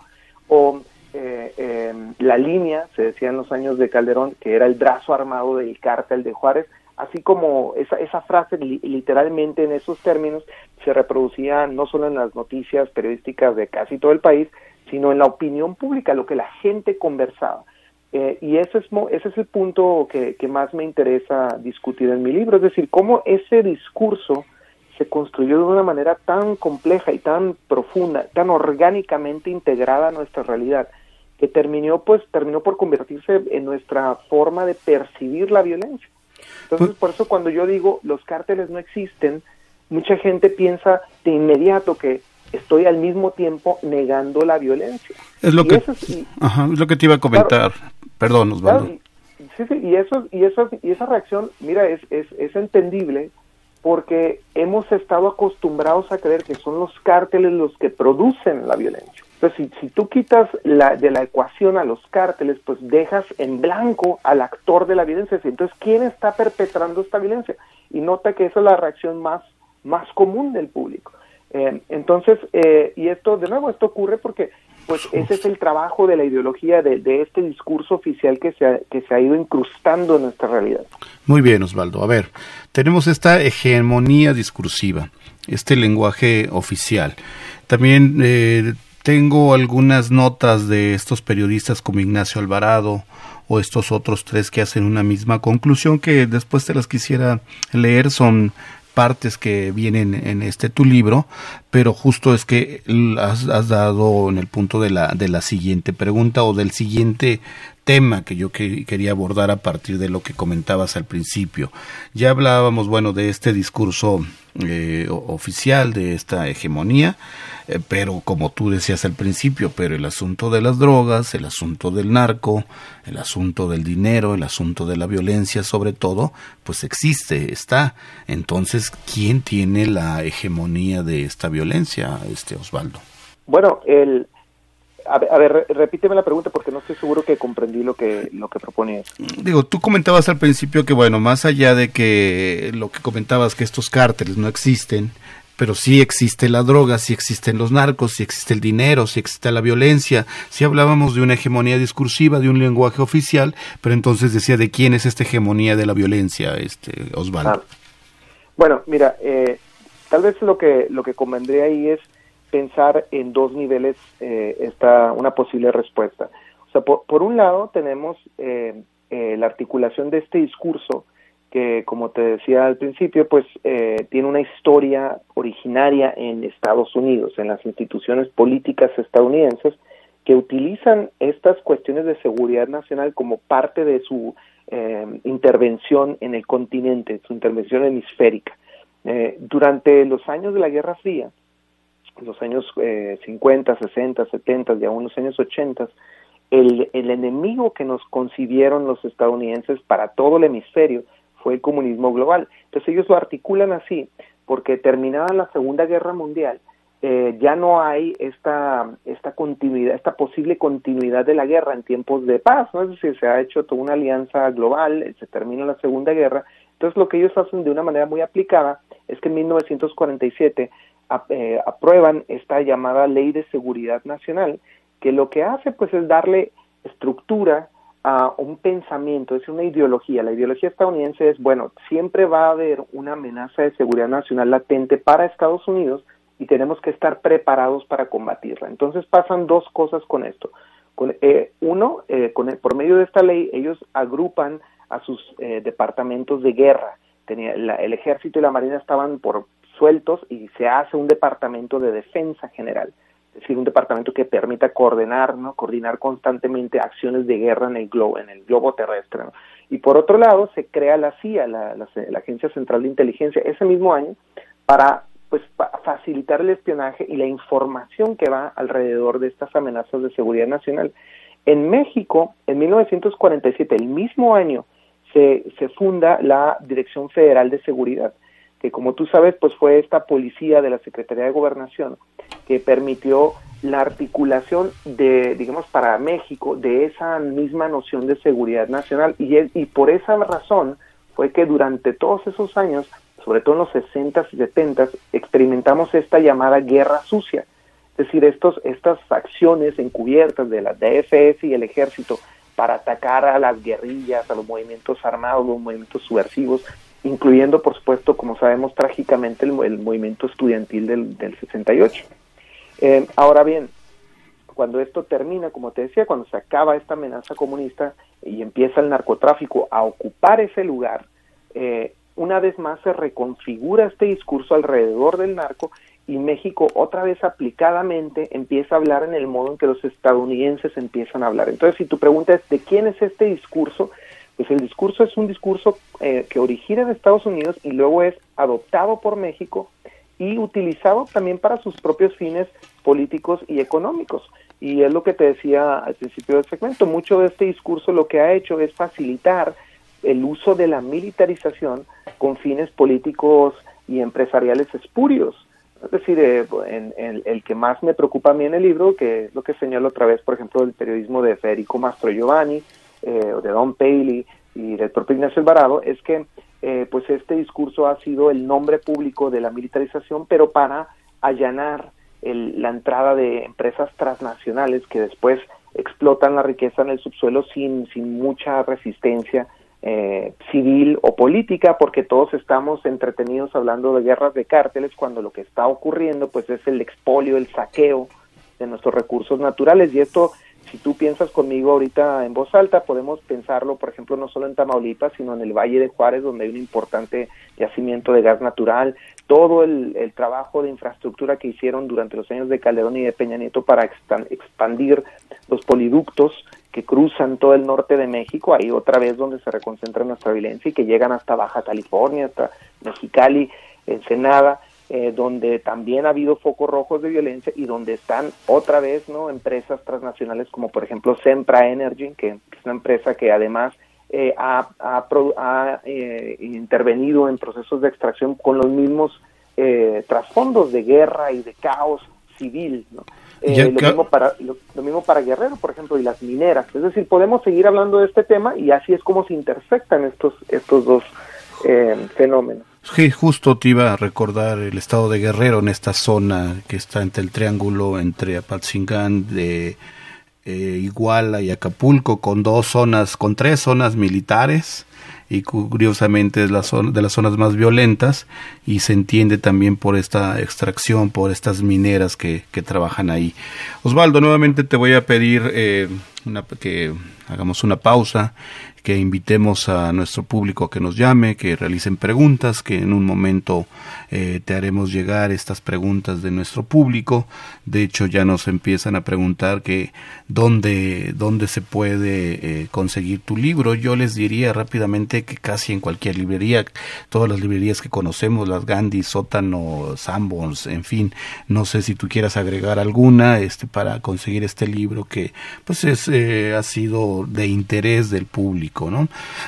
o eh, eh, la línea, se decía en los años de Calderón, que era el brazo armado del cártel de Juárez, así como esa, esa frase literalmente en esos términos se reproducía no solo en las noticias periodísticas de casi todo el país, sino en la opinión pública, lo que la gente conversaba. Eh, y ese es, ese es el punto que, que, más me interesa discutir en mi libro, es decir, cómo ese discurso se construyó de una manera tan compleja y tan profunda, tan orgánicamente integrada a nuestra realidad, que terminó, pues, terminó por convertirse en nuestra forma de percibir la violencia. Entonces, por eso cuando yo digo los cárteles no existen, mucha gente piensa de inmediato que estoy al mismo tiempo negando la violencia. Es lo, que, es, lo que te iba a comentar. Perdón, Osvaldo. y, sí, sí, y, eso, y, eso, y esa reacción, mira, es, es, es entendible porque hemos estado acostumbrados a creer que son los cárteles los que producen la violencia. Entonces, si, si tú quitas la, de la ecuación a los cárteles, pues dejas en blanco al actor de la violencia. Entonces, ¿quién está perpetrando esta violencia? Y nota que esa es la reacción más, más común del público. Eh, entonces, eh, y esto, de nuevo, esto ocurre porque pues ese es el trabajo de la ideología de, de, este discurso oficial que se, ha, que se ha ido incrustando en nuestra realidad. Muy bien, Osvaldo. A ver, tenemos esta hegemonía discursiva, este lenguaje oficial. También eh, tengo algunas notas de estos periodistas como Ignacio Alvarado o estos otros tres que hacen una misma conclusión que después te las quisiera leer. Son partes que vienen en este tu libro, pero justo es que has, has, dado en el punto de la, de la siguiente pregunta o del siguiente tema que yo que, quería abordar a partir de lo que comentabas al principio. Ya hablábamos, bueno, de este discurso eh, oficial, de esta hegemonía, eh, pero como tú decías al principio, pero el asunto de las drogas, el asunto del narco, el asunto del dinero, el asunto de la violencia sobre todo, pues existe, está. Entonces, ¿quién tiene la hegemonía de esta violencia, este Osvaldo? Bueno, el, a ver, a ver, repíteme la pregunta porque no estoy seguro que comprendí lo que lo que proponías. Digo, tú comentabas al principio que bueno, más allá de que lo que comentabas que estos cárteles no existen, pero sí existe la droga, sí existen los narcos, sí existe el dinero, sí existe la violencia, sí hablábamos de una hegemonía discursiva, de un lenguaje oficial, pero entonces decía de quién es esta hegemonía de la violencia, este Osvaldo. Ah. Bueno, mira, eh, tal vez lo que lo que convendría ahí es pensar en dos niveles eh, esta, una posible respuesta. O sea, por, por un lado tenemos eh, eh, la articulación de este discurso que, como te decía al principio, pues eh, tiene una historia originaria en Estados Unidos, en las instituciones políticas estadounidenses, que utilizan estas cuestiones de seguridad nacional como parte de su eh, intervención en el continente, su intervención hemisférica. Durante los años de la Guerra Fría, los años eh, 50, 60, 70 y aún los años 80, el, el enemigo que nos concibieron los estadounidenses para todo el hemisferio fue el comunismo global. Entonces ellos lo articulan así, porque terminada la Segunda Guerra Mundial, eh, ya no hay esta, esta continuidad, esta posible continuidad de la guerra en tiempos de paz, ¿no? es decir, se ha hecho toda una alianza global, se termina la Segunda Guerra, entonces lo que ellos hacen de una manera muy aplicada es que en 1947 eh, aprueban esta llamada Ley de Seguridad Nacional, que lo que hace pues es darle estructura a un pensamiento, es una ideología. La ideología estadounidense es, bueno, siempre va a haber una amenaza de seguridad nacional latente para Estados Unidos y tenemos que estar preparados para combatirla. Entonces pasan dos cosas con esto. Con, eh, uno, eh, con por medio de esta ley, ellos agrupan a sus eh, departamentos de guerra. Tenía, la, el ejército y la marina estaban por sueltos y se hace un departamento de defensa general, es decir, un departamento que permita coordinar, ¿no? coordinar constantemente acciones de guerra en el globo, en el globo terrestre. ¿no? Y por otro lado, se crea la CIA, la, la, Agencia Central de Inteligencia, ese mismo año, para pues facilitar el espionaje y la información que va alrededor de estas amenazas de seguridad nacional. En México, en 1947, el mismo año, se, se funda la Dirección Federal de Seguridad, que como tú sabes, pues fue esta policía de la Secretaría de Gobernación que permitió la articulación de, digamos, para México de esa misma noción de seguridad nacional. Y, y por esa razón fue que durante todos esos años, sobre todo en los 60 y 70 experimentamos esta llamada guerra sucia, es decir, estos, estas acciones encubiertas de la DFS y el ejército para atacar a las guerrillas, a los movimientos armados, los movimientos subversivos, incluyendo, por supuesto, como sabemos trágicamente, el, movimiento estudiantil del, del 68. Eh, ahora bien, cuando esto termina, como te decía, cuando se acaba esta amenaza comunista y empieza el narcotráfico a ocupar ese lugar, eh, una vez más se reconfigura este discurso alrededor del narco y México otra vez aplicadamente empieza a hablar en el modo en que los estadounidenses empiezan a hablar. Entonces, si tu pregunta es de quién es este discurso, pues el discurso es un discurso eh, que origina en Estados Unidos y luego es adoptado por México y utilizado también para sus propios fines políticos y económicos. Y es lo que te decía al principio del segmento, mucho de este discurso lo que ha hecho es facilitar el uso de la militarización con fines políticos y empresariales espurios. Es decir, eh, el que más me preocupa a mí en el libro, que es lo que señalo otra vez, por ejemplo, del periodismo de Federico Mastro Giovanni, eh, de Don Paley y del propio Ignacio Alvarado, es que eh, pues este discurso ha sido el nombre público de la militarización, pero para allanar la entrada de empresas transnacionales que después explotan la riqueza en el subsuelo sin, sin mucha resistencia eh, civil o política, porque todos estamos entretenidos hablando de guerras de cárteles cuando lo que está ocurriendo pues es el expolio, el saqueo de nuestros recursos naturales. Y esto si tú piensas conmigo ahorita en voz alta, podemos pensarlo, por ejemplo, no solo en Tamaulipas, sino en el Valle de Juárez, donde hay un importante yacimiento de gas natural, todo el, trabajo de infraestructura que hicieron durante los años de Calderón y de Peña Nieto para expandir los poliductos que cruzan todo el norte de México, ahí otra vez donde se reconcentra nuestra violencia y que llegan hasta Baja California, hasta Mexicali, Ensenada, eh, donde también ha habido focos rojos de violencia y donde están otra vez no empresas transnacionales como por ejemplo Sempra Energy, que es una empresa que además eh, ha, ha, eh, intervenido en procesos de extracción con los mismos trasfondos de guerra y de caos civil. ¿no? lo, mismo para, lo, mismo para Guerrero, por ejemplo, y las mineras. Es decir, podemos seguir hablando de este tema y así es como se intersectan estos, estos dos fenómenos. Justo te iba a recordar el estado de Guerrero en esta zona que está entre el triángulo entre Apatzingán de eh, Iguala y Acapulco con dos zonas, con tres zonas militares y curiosamente es la zona, de las zonas más violentas y se entiende también por esta extracción, por estas mineras que, que trabajan ahí. Osvaldo, nuevamente te voy a pedir eh, una, que hagamos una pausa que invitemos a nuestro público a que nos llame, que realicen preguntas, que en un momento eh, te haremos llegar estas preguntas de nuestro público. De hecho, ya nos empiezan a preguntar que dónde, dónde se puede eh, conseguir tu libro. Yo les diría rápidamente que casi en cualquier librería, todas las librerías que conocemos, las Gandhi, Sótano, Sanborns, en fin, no sé si tú quieras agregar alguna este, para conseguir este libro que pues es, eh, ha sido de interés del público.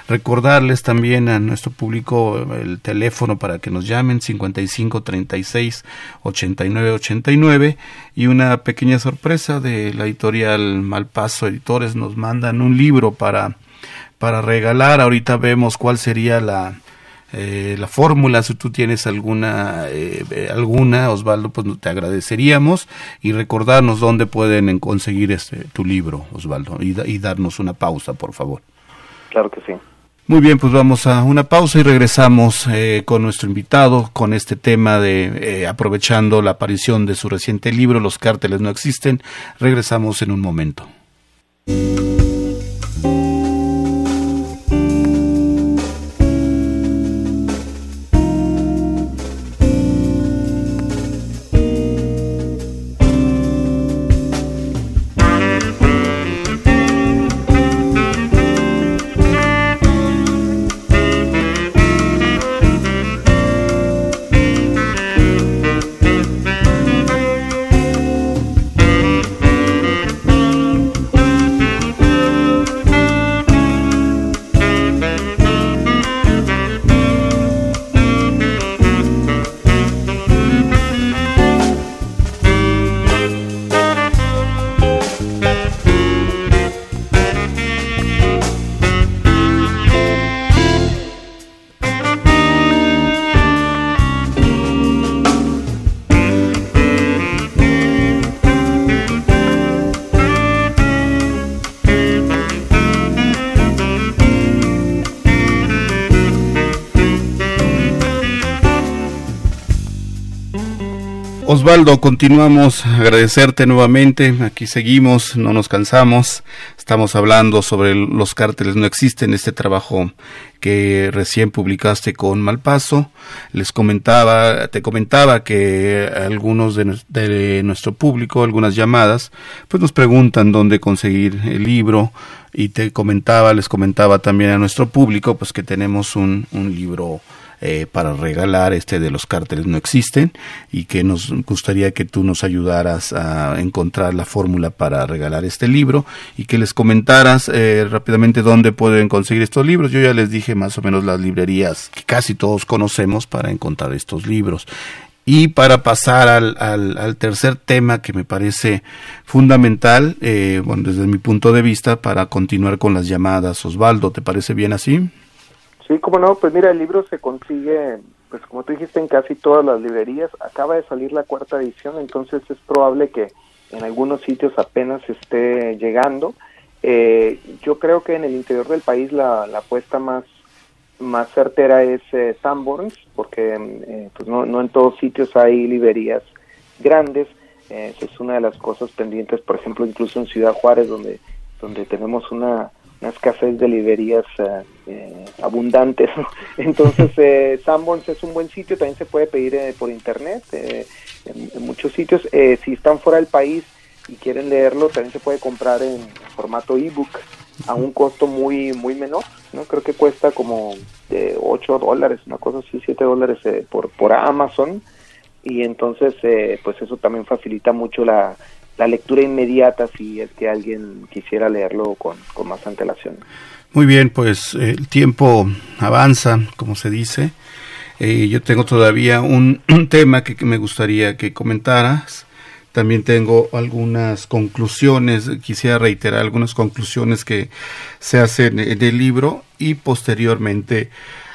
Recordarles también a nuestro público el teléfono para que nos llamen 55 36 89 89 y una pequeña sorpresa de la editorial Malpaso Editores nos mandan un libro para para regalar. Ahorita vemos cuál sería la eh, la fórmula, si tú tienes alguna, eh, alguna, Osvaldo, pues te agradeceríamos y recordarnos dónde pueden conseguir este, tu libro, Osvaldo, y darnos una pausa, por favor. Claro que sí. Muy bien, pues vamos a una pausa y regresamos eh, con nuestro invitado con este tema de eh, aprovechando la aparición de su reciente libro Los cárteles no existen. Regresamos en un momento. Osvaldo, continuamos. Agradecerte nuevamente. Aquí seguimos, no nos cansamos. Estamos hablando sobre los cárteles no existen, este trabajo que recién publicaste con Malpaso. Les comentaba, te comentaba que algunos de, nuestro público, algunas llamadas, pues nos preguntan dónde conseguir el libro y te comentaba, les comentaba también a nuestro público, pues que tenemos un libro eh, para regalar este de los cárteles no existen y que nos gustaría que tú nos ayudaras a encontrar la fórmula para regalar este libro y que les comentaras eh, rápidamente dónde pueden conseguir estos libros. Yo ya les dije más o menos las librerías que casi todos conocemos para encontrar estos libros. Y para pasar al, al, tercer tema que me parece fundamental, eh, bueno, desde mi punto de vista, para continuar con las llamadas, Osvaldo, ¿te parece bien así? Sí, como no, pues mira, el libro se consigue, pues como tú dijiste, en casi todas las librerías. Acaba de salir la cuarta edición, entonces es probable que en algunos sitios apenas esté llegando. Eh, yo creo que en el interior del país la, la apuesta más más certera es eh, Sanborns, porque eh, pues no, no en todos sitios hay librerías grandes. Eh, es una de las cosas pendientes, por ejemplo, incluso en Ciudad Juárez, donde, donde tenemos una una escasez de librerías eh, eh, abundantes. Entonces, eh, Sanborns es un buen sitio, también se puede pedir eh, por internet en, muchos sitios. si están fuera del país y quieren leerlo, también se puede comprar en formato ebook a un costo muy muy menor. no Creo que cuesta como de 8 dólares, una cosa así, 7 dólares por, por Amazon. Y entonces, pues eso también facilita mucho la, la lectura inmediata si es que alguien quisiera leerlo con, más antelación. Muy bien, pues eh, el tiempo avanza, como se dice. Eh, yo tengo todavía un, tema que, me gustaría que comentaras. También tengo algunas conclusiones, quisiera reiterar algunas conclusiones que se hacen en el libro y posteriormente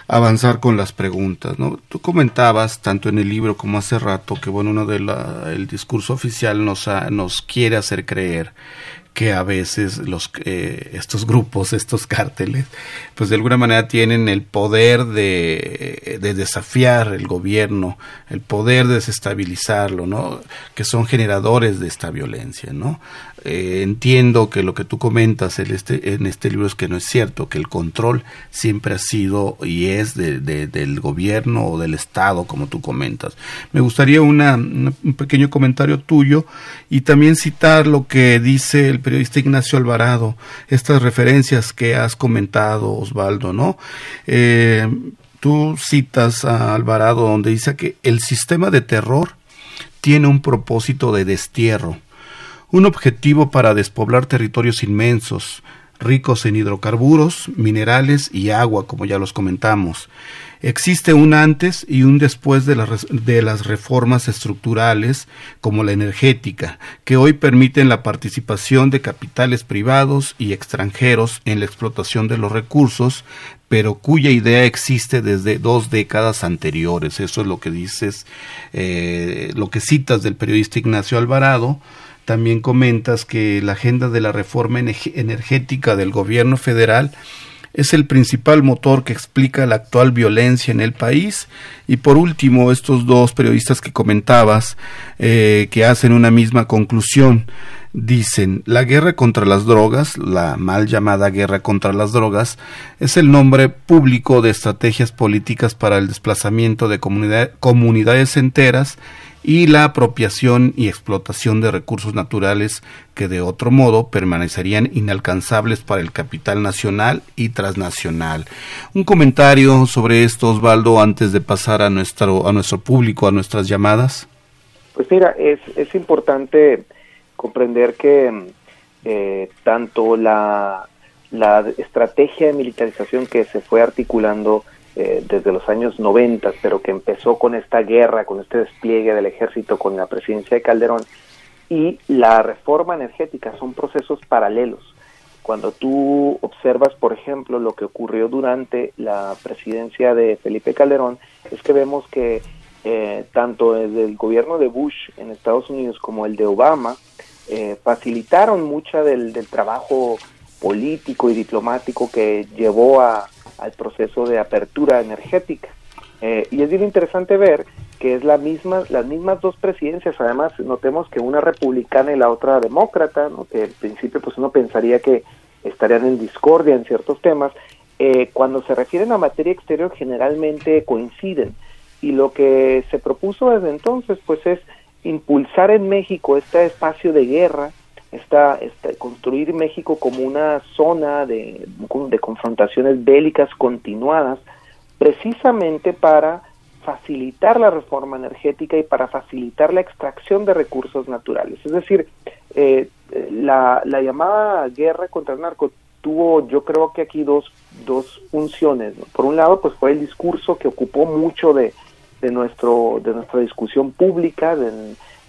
avanzar con las preguntas, ¿no? Tú comentabas tanto en el libro como hace rato que bueno, uno de la, el discurso oficial nos nos quiere hacer creer que a veces los eh, estos grupos, estos cárteles, pues de alguna manera tienen el poder de, de, desafiar el gobierno, el poder de desestabilizarlo, ¿no? Que son generadores de esta violencia, ¿no? Eh, entiendo que lo que tú comentas en este, en este libro es que no es cierto, que el control siempre ha sido y es de, del gobierno o del Estado, como tú comentas. Me gustaría una, un pequeño comentario tuyo y también citar lo que dice el periodista Ignacio Alvarado, estas referencias que has comentado, Osvaldo, ¿no? Eh, tú citas a Alvarado donde dice que el sistema de terror tiene un propósito de destierro un objetivo para despoblar territorios inmensos, ricos en hidrocarburos, minerales y agua, como ya los comentamos. Existe un antes y un después de, las reformas estructurales, como la energética, que hoy permiten la participación de capitales privados y extranjeros en la explotación de los recursos, pero cuya idea existe desde dos décadas anteriores. Eso es lo que dices, eh, lo que citas del periodista Ignacio Alvarado, también comentas que la agenda de la reforma energética del gobierno federal es el principal motor que explica la actual violencia en el país. Y por último, estos dos periodistas que comentabas, eh, que hacen una misma conclusión, dicen, la guerra contra las drogas, la mal llamada guerra contra las drogas, es el nombre público de estrategias políticas para el desplazamiento de comunidades enteras y la apropiación y explotación de recursos naturales que de otro modo permanecerían inalcanzables para el capital nacional y transnacional. Un comentario sobre esto, Osvaldo, antes de pasar a nuestro, a nuestro público, a nuestras llamadas. Pues mira, es, es importante comprender que eh, tanto la, la estrategia de militarización que se fue articulando eh, desde los años 90, pero que empezó con esta guerra, con este despliegue del ejército, con la presidencia de Calderón, y la reforma energética son procesos paralelos. Cuando tú observas, por ejemplo, lo que ocurrió durante la presidencia de Felipe Calderón, es que vemos que eh, tanto el gobierno de Bush en Estados Unidos como el de Obama eh, facilitaron mucha del, del trabajo político y diplomático que llevó a, al proceso de apertura energética. Eh, y es bien interesante ver que es la misma, las mismas dos presidencias, además notemos que una republicana y la otra demócrata, ¿no? que en principio pues uno pensaría que estarían en discordia en ciertos temas, eh, cuando se refieren a materia exterior generalmente coinciden y lo que se propuso desde entonces pues es impulsar en México este espacio de guerra, esta, construir México como una zona de, de confrontaciones bélicas continuadas, precisamente para facilitar la reforma energética y para facilitar la extracción de recursos naturales. Es decir, eh, la, la, llamada guerra contra el narco tuvo yo creo que aquí dos, dos funciones. Por un lado, pues fue el discurso que ocupó mucho de, de, nuestro, de nuestra discusión pública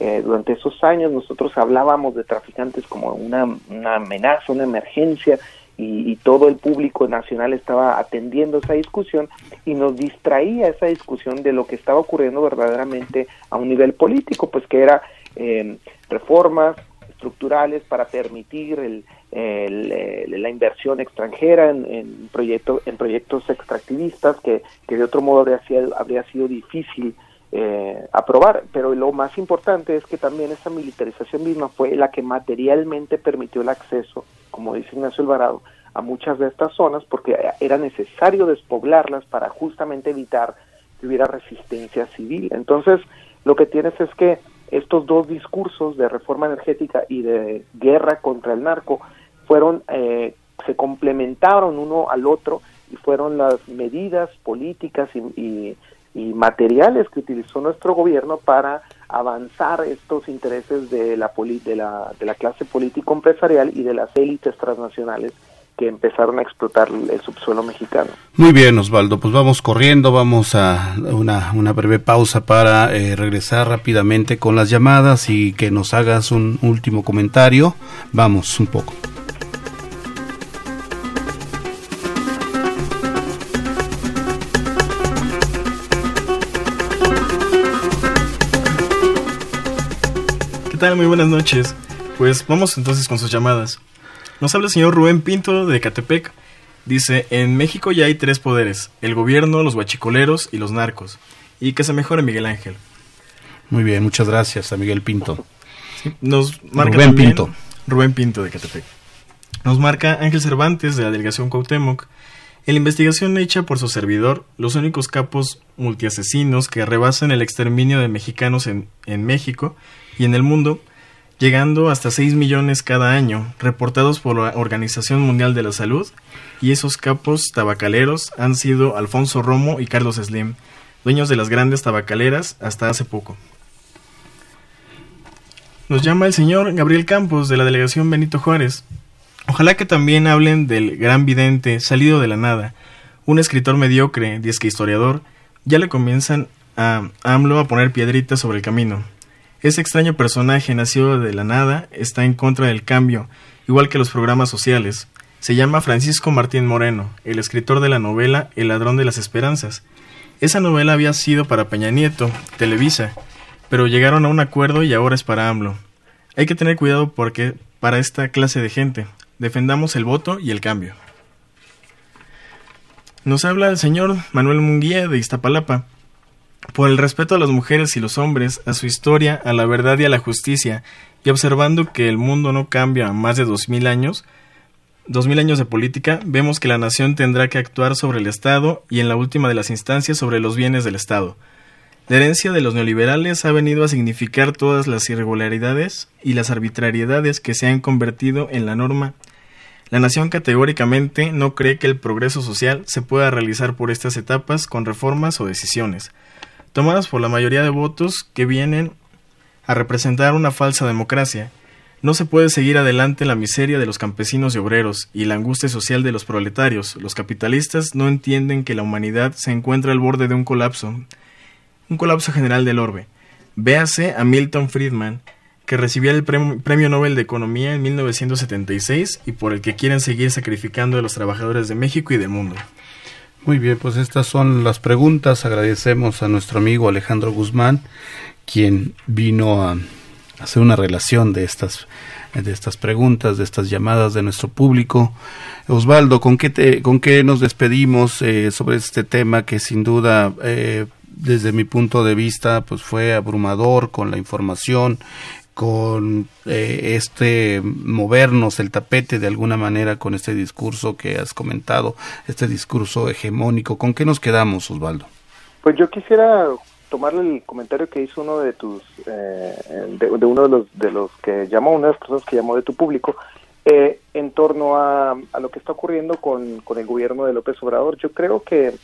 eh, durante esos años. Nosotros hablábamos de traficantes como una, una amenaza, una emergencia, y, todo el público nacional estaba atendiendo esa discusión y nos distraía esa discusión de lo que estaba ocurriendo verdaderamente a un nivel político, pues que era eh, reformas estructurales para permitir el, eh, la inversión extranjera en, en, proyectos en proyectos extractivistas que, que de otro modo habría sido, habría sido difícil eh, aprobar. Pero lo más importante es que también esa militarización misma fue la que materialmente permitió el acceso, como dice Ignacio Alvarado, a muchas de estas zonas porque era necesario despoblarlas para justamente evitar que hubiera resistencia civil. Entonces, lo que tienes es que estos dos discursos de reforma energética y de guerra contra el narco fueron eh, se complementaron uno al otro y fueron las medidas políticas y, materiales que utilizó nuestro gobierno para avanzar estos intereses de la, de la, de la clase político empresarial y de las élites transnacionales que empezaron a explotar el subsuelo mexicano. Muy bien, Osvaldo, pues vamos corriendo, vamos a una, una breve pausa para eh, regresar rápidamente con las llamadas y que nos hagas un último comentario. Vamos un poco. Tal? Muy buenas noches. Pues vamos entonces con sus llamadas. Nos habla el señor Rubén Pinto de Catepec. Dice, en México ya hay tres poderes, el gobierno, los guachicoleros y los narcos. Y que se mejore Miguel Ángel. Muy bien, muchas gracias a Miguel Pinto. nos marca Rubén Pinto. Rubén Pinto de Catepec. Nos marca Ángel Cervantes de la delegación Cuauhtémoc. En la investigación hecha por su servidor, los únicos capos multiasesinos que rebasan el exterminio de mexicanos en, en México y en el mundo llegando hasta 6 millones cada año, reportados por la Organización Mundial de la Salud, y esos capos tabacaleros han sido Alfonso Romo y Carlos Slim, dueños de las grandes tabacaleras hasta hace poco. Nos llama el señor Gabriel Campos de la delegación Benito Juárez. Ojalá que también hablen del gran vidente salido de la nada, un escritor mediocre, que historiador, ya le comienzan a AMLO a poner piedritas sobre el camino. Ese extraño personaje nacido de la nada está en contra del cambio, igual que los programas sociales. Se llama Francisco Martín Moreno, el escritor de la novela El ladrón de las esperanzas. Esa novela había sido para Peña Nieto, Televisa, pero llegaron a un acuerdo y ahora es para AMLO. Hay que tener cuidado porque para esta clase de gente defendamos el voto y el cambio. Nos habla el señor Manuel Munguía de Iztapalapa por el respeto a las mujeres y los hombres, a su historia, a la verdad y a la justicia, y observando que el mundo no cambia a más de dos mil años, dos mil años de política, vemos que la nación tendrá que actuar sobre el Estado y en la última de las instancias sobre los bienes del Estado. La herencia de los neoliberales ha venido a significar todas las irregularidades y las arbitrariedades que se han convertido en la norma. La nación categóricamente no cree que el progreso social se pueda realizar por estas etapas con reformas o decisiones tomadas por la mayoría de votos que vienen a representar una falsa democracia. No se puede seguir adelante la miseria de los campesinos y obreros y la angustia social de los proletarios. Los capitalistas no entienden que la humanidad se encuentra al borde de un colapso, un colapso general del orbe. Véase a Milton Friedman, que recibió el Premio Nobel de Economía en 1976 y por el que quieren seguir sacrificando a los trabajadores de México y del mundo. Muy bien, pues estas son las preguntas. Agradecemos a nuestro amigo Alejandro Guzmán, quien vino a hacer una relación de estas de estas preguntas, de estas llamadas de nuestro público. Osvaldo, ¿con qué, con qué nos despedimos eh, sobre este tema que sin duda eh, desde mi punto de vista, pues fue abrumador con la información, con eh, este movernos el tapete de alguna manera con este discurso que has comentado, este discurso hegemónico. ¿Con qué nos quedamos, Osvaldo? Pues yo quisiera tomarle el comentario que hizo uno de tus, eh, de, uno de los, de los que llamó, una de las personas que llamó de tu público, eh, en torno a, lo que está ocurriendo con, el gobierno de López Obrador. Yo creo que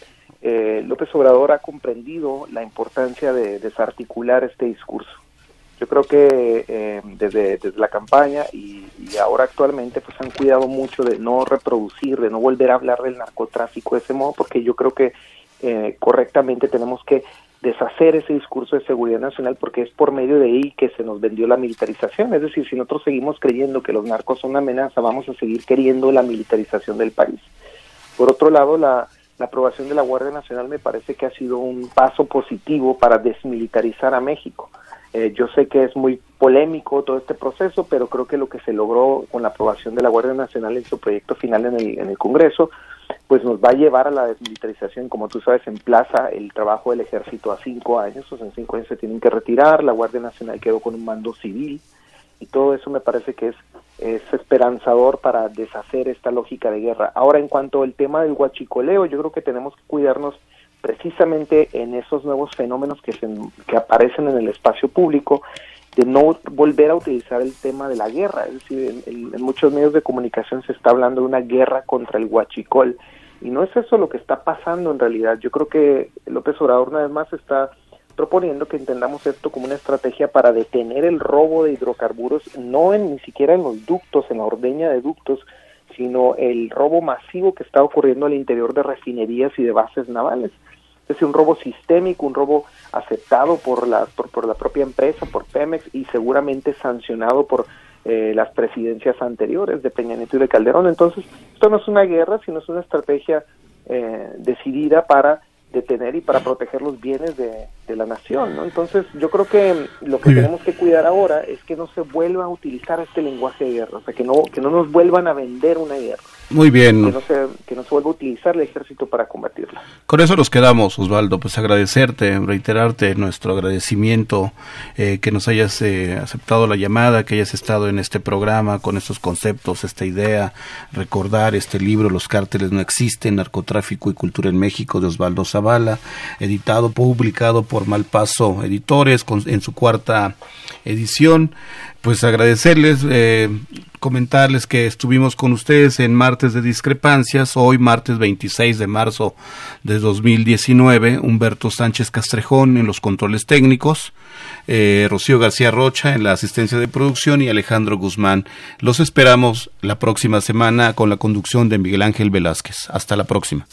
eh, López Obrador ha comprendido la importancia de desarticular este discurso. Yo creo que eh, desde, desde la campaña y, y, ahora actualmente pues han cuidado mucho de no reproducir, de no volver a hablar del narcotráfico de ese modo, porque yo creo que eh, correctamente tenemos que deshacer ese discurso de seguridad nacional porque es por medio de ahí que se nos vendió la militarización. Es decir, si nosotros seguimos creyendo que los narcos son una amenaza, vamos a seguir queriendo la militarización del país. Por otro lado, la, la aprobación de la Guardia Nacional me parece que ha sido un paso positivo para desmilitarizar a México. Eh, yo sé que es muy polémico todo este proceso, pero creo que lo que se logró con la aprobación de la Guardia Nacional en su proyecto final en el, en el Congreso pues nos va a llevar a la desmilitarización, como tú sabes, en plaza el trabajo del ejército a cinco años, o sea, en cinco años se tienen que retirar, la Guardia Nacional quedó con un mando civil, y todo eso me parece que es, es esperanzador para deshacer esta lógica de guerra. Ahora, en cuanto al tema del huachicoleo, yo creo que tenemos que cuidarnos precisamente en esos nuevos fenómenos que, se, que aparecen en el espacio público, de no volver a utilizar el tema de la guerra. Es decir, en, muchos medios de comunicación se está hablando de una guerra contra el huachicol. Y no es eso lo que está pasando en realidad. Yo creo que López Obrador una vez más está proponiendo que entendamos esto como una estrategia para detener el robo de hidrocarburos, no en, ni siquiera en los ductos, en la ordeña de ductos, sino el robo masivo que está ocurriendo al interior de refinerías y de bases navales. Es decir, un robo sistémico, un robo aceptado por la, por, por la propia empresa, por Pemex y seguramente sancionado por eh, las presidencias anteriores de Peña Nieto y de Calderón. Entonces, esto no es una guerra, sino es una estrategia eh, decidida para detener y para proteger los bienes de, de, la nación, ¿no? Entonces, yo creo que lo que tenemos que cuidar ahora es que no se vuelva a utilizar este lenguaje de guerra, o sea, que no que no nos vuelvan a vender una guerra. Muy bien. Que no, se, que no se vuelva a utilizar el ejército para combatirla. Con eso nos quedamos, Osvaldo. Pues agradecerte, reiterarte nuestro agradecimiento, eh, que nos hayas eh, aceptado la llamada, que hayas estado en este programa con estos conceptos, esta idea, recordar este libro, Los cárteles no existen, narcotráfico y cultura en México, de Osvaldo Zavala, editado, publicado por Malpaso Editores con, en su cuarta edición. Pues agradecerles, eh, comentarles que estuvimos con ustedes en martes de discrepancias, hoy martes 26 de marzo de 2019, Humberto Sánchez Castrejón en los controles técnicos, eh, Rocío García Rocha en la asistencia de producción y Alejandro Guzmán. Los esperamos la próxima semana con la conducción de Miguel Ángel Velázquez. Hasta la próxima.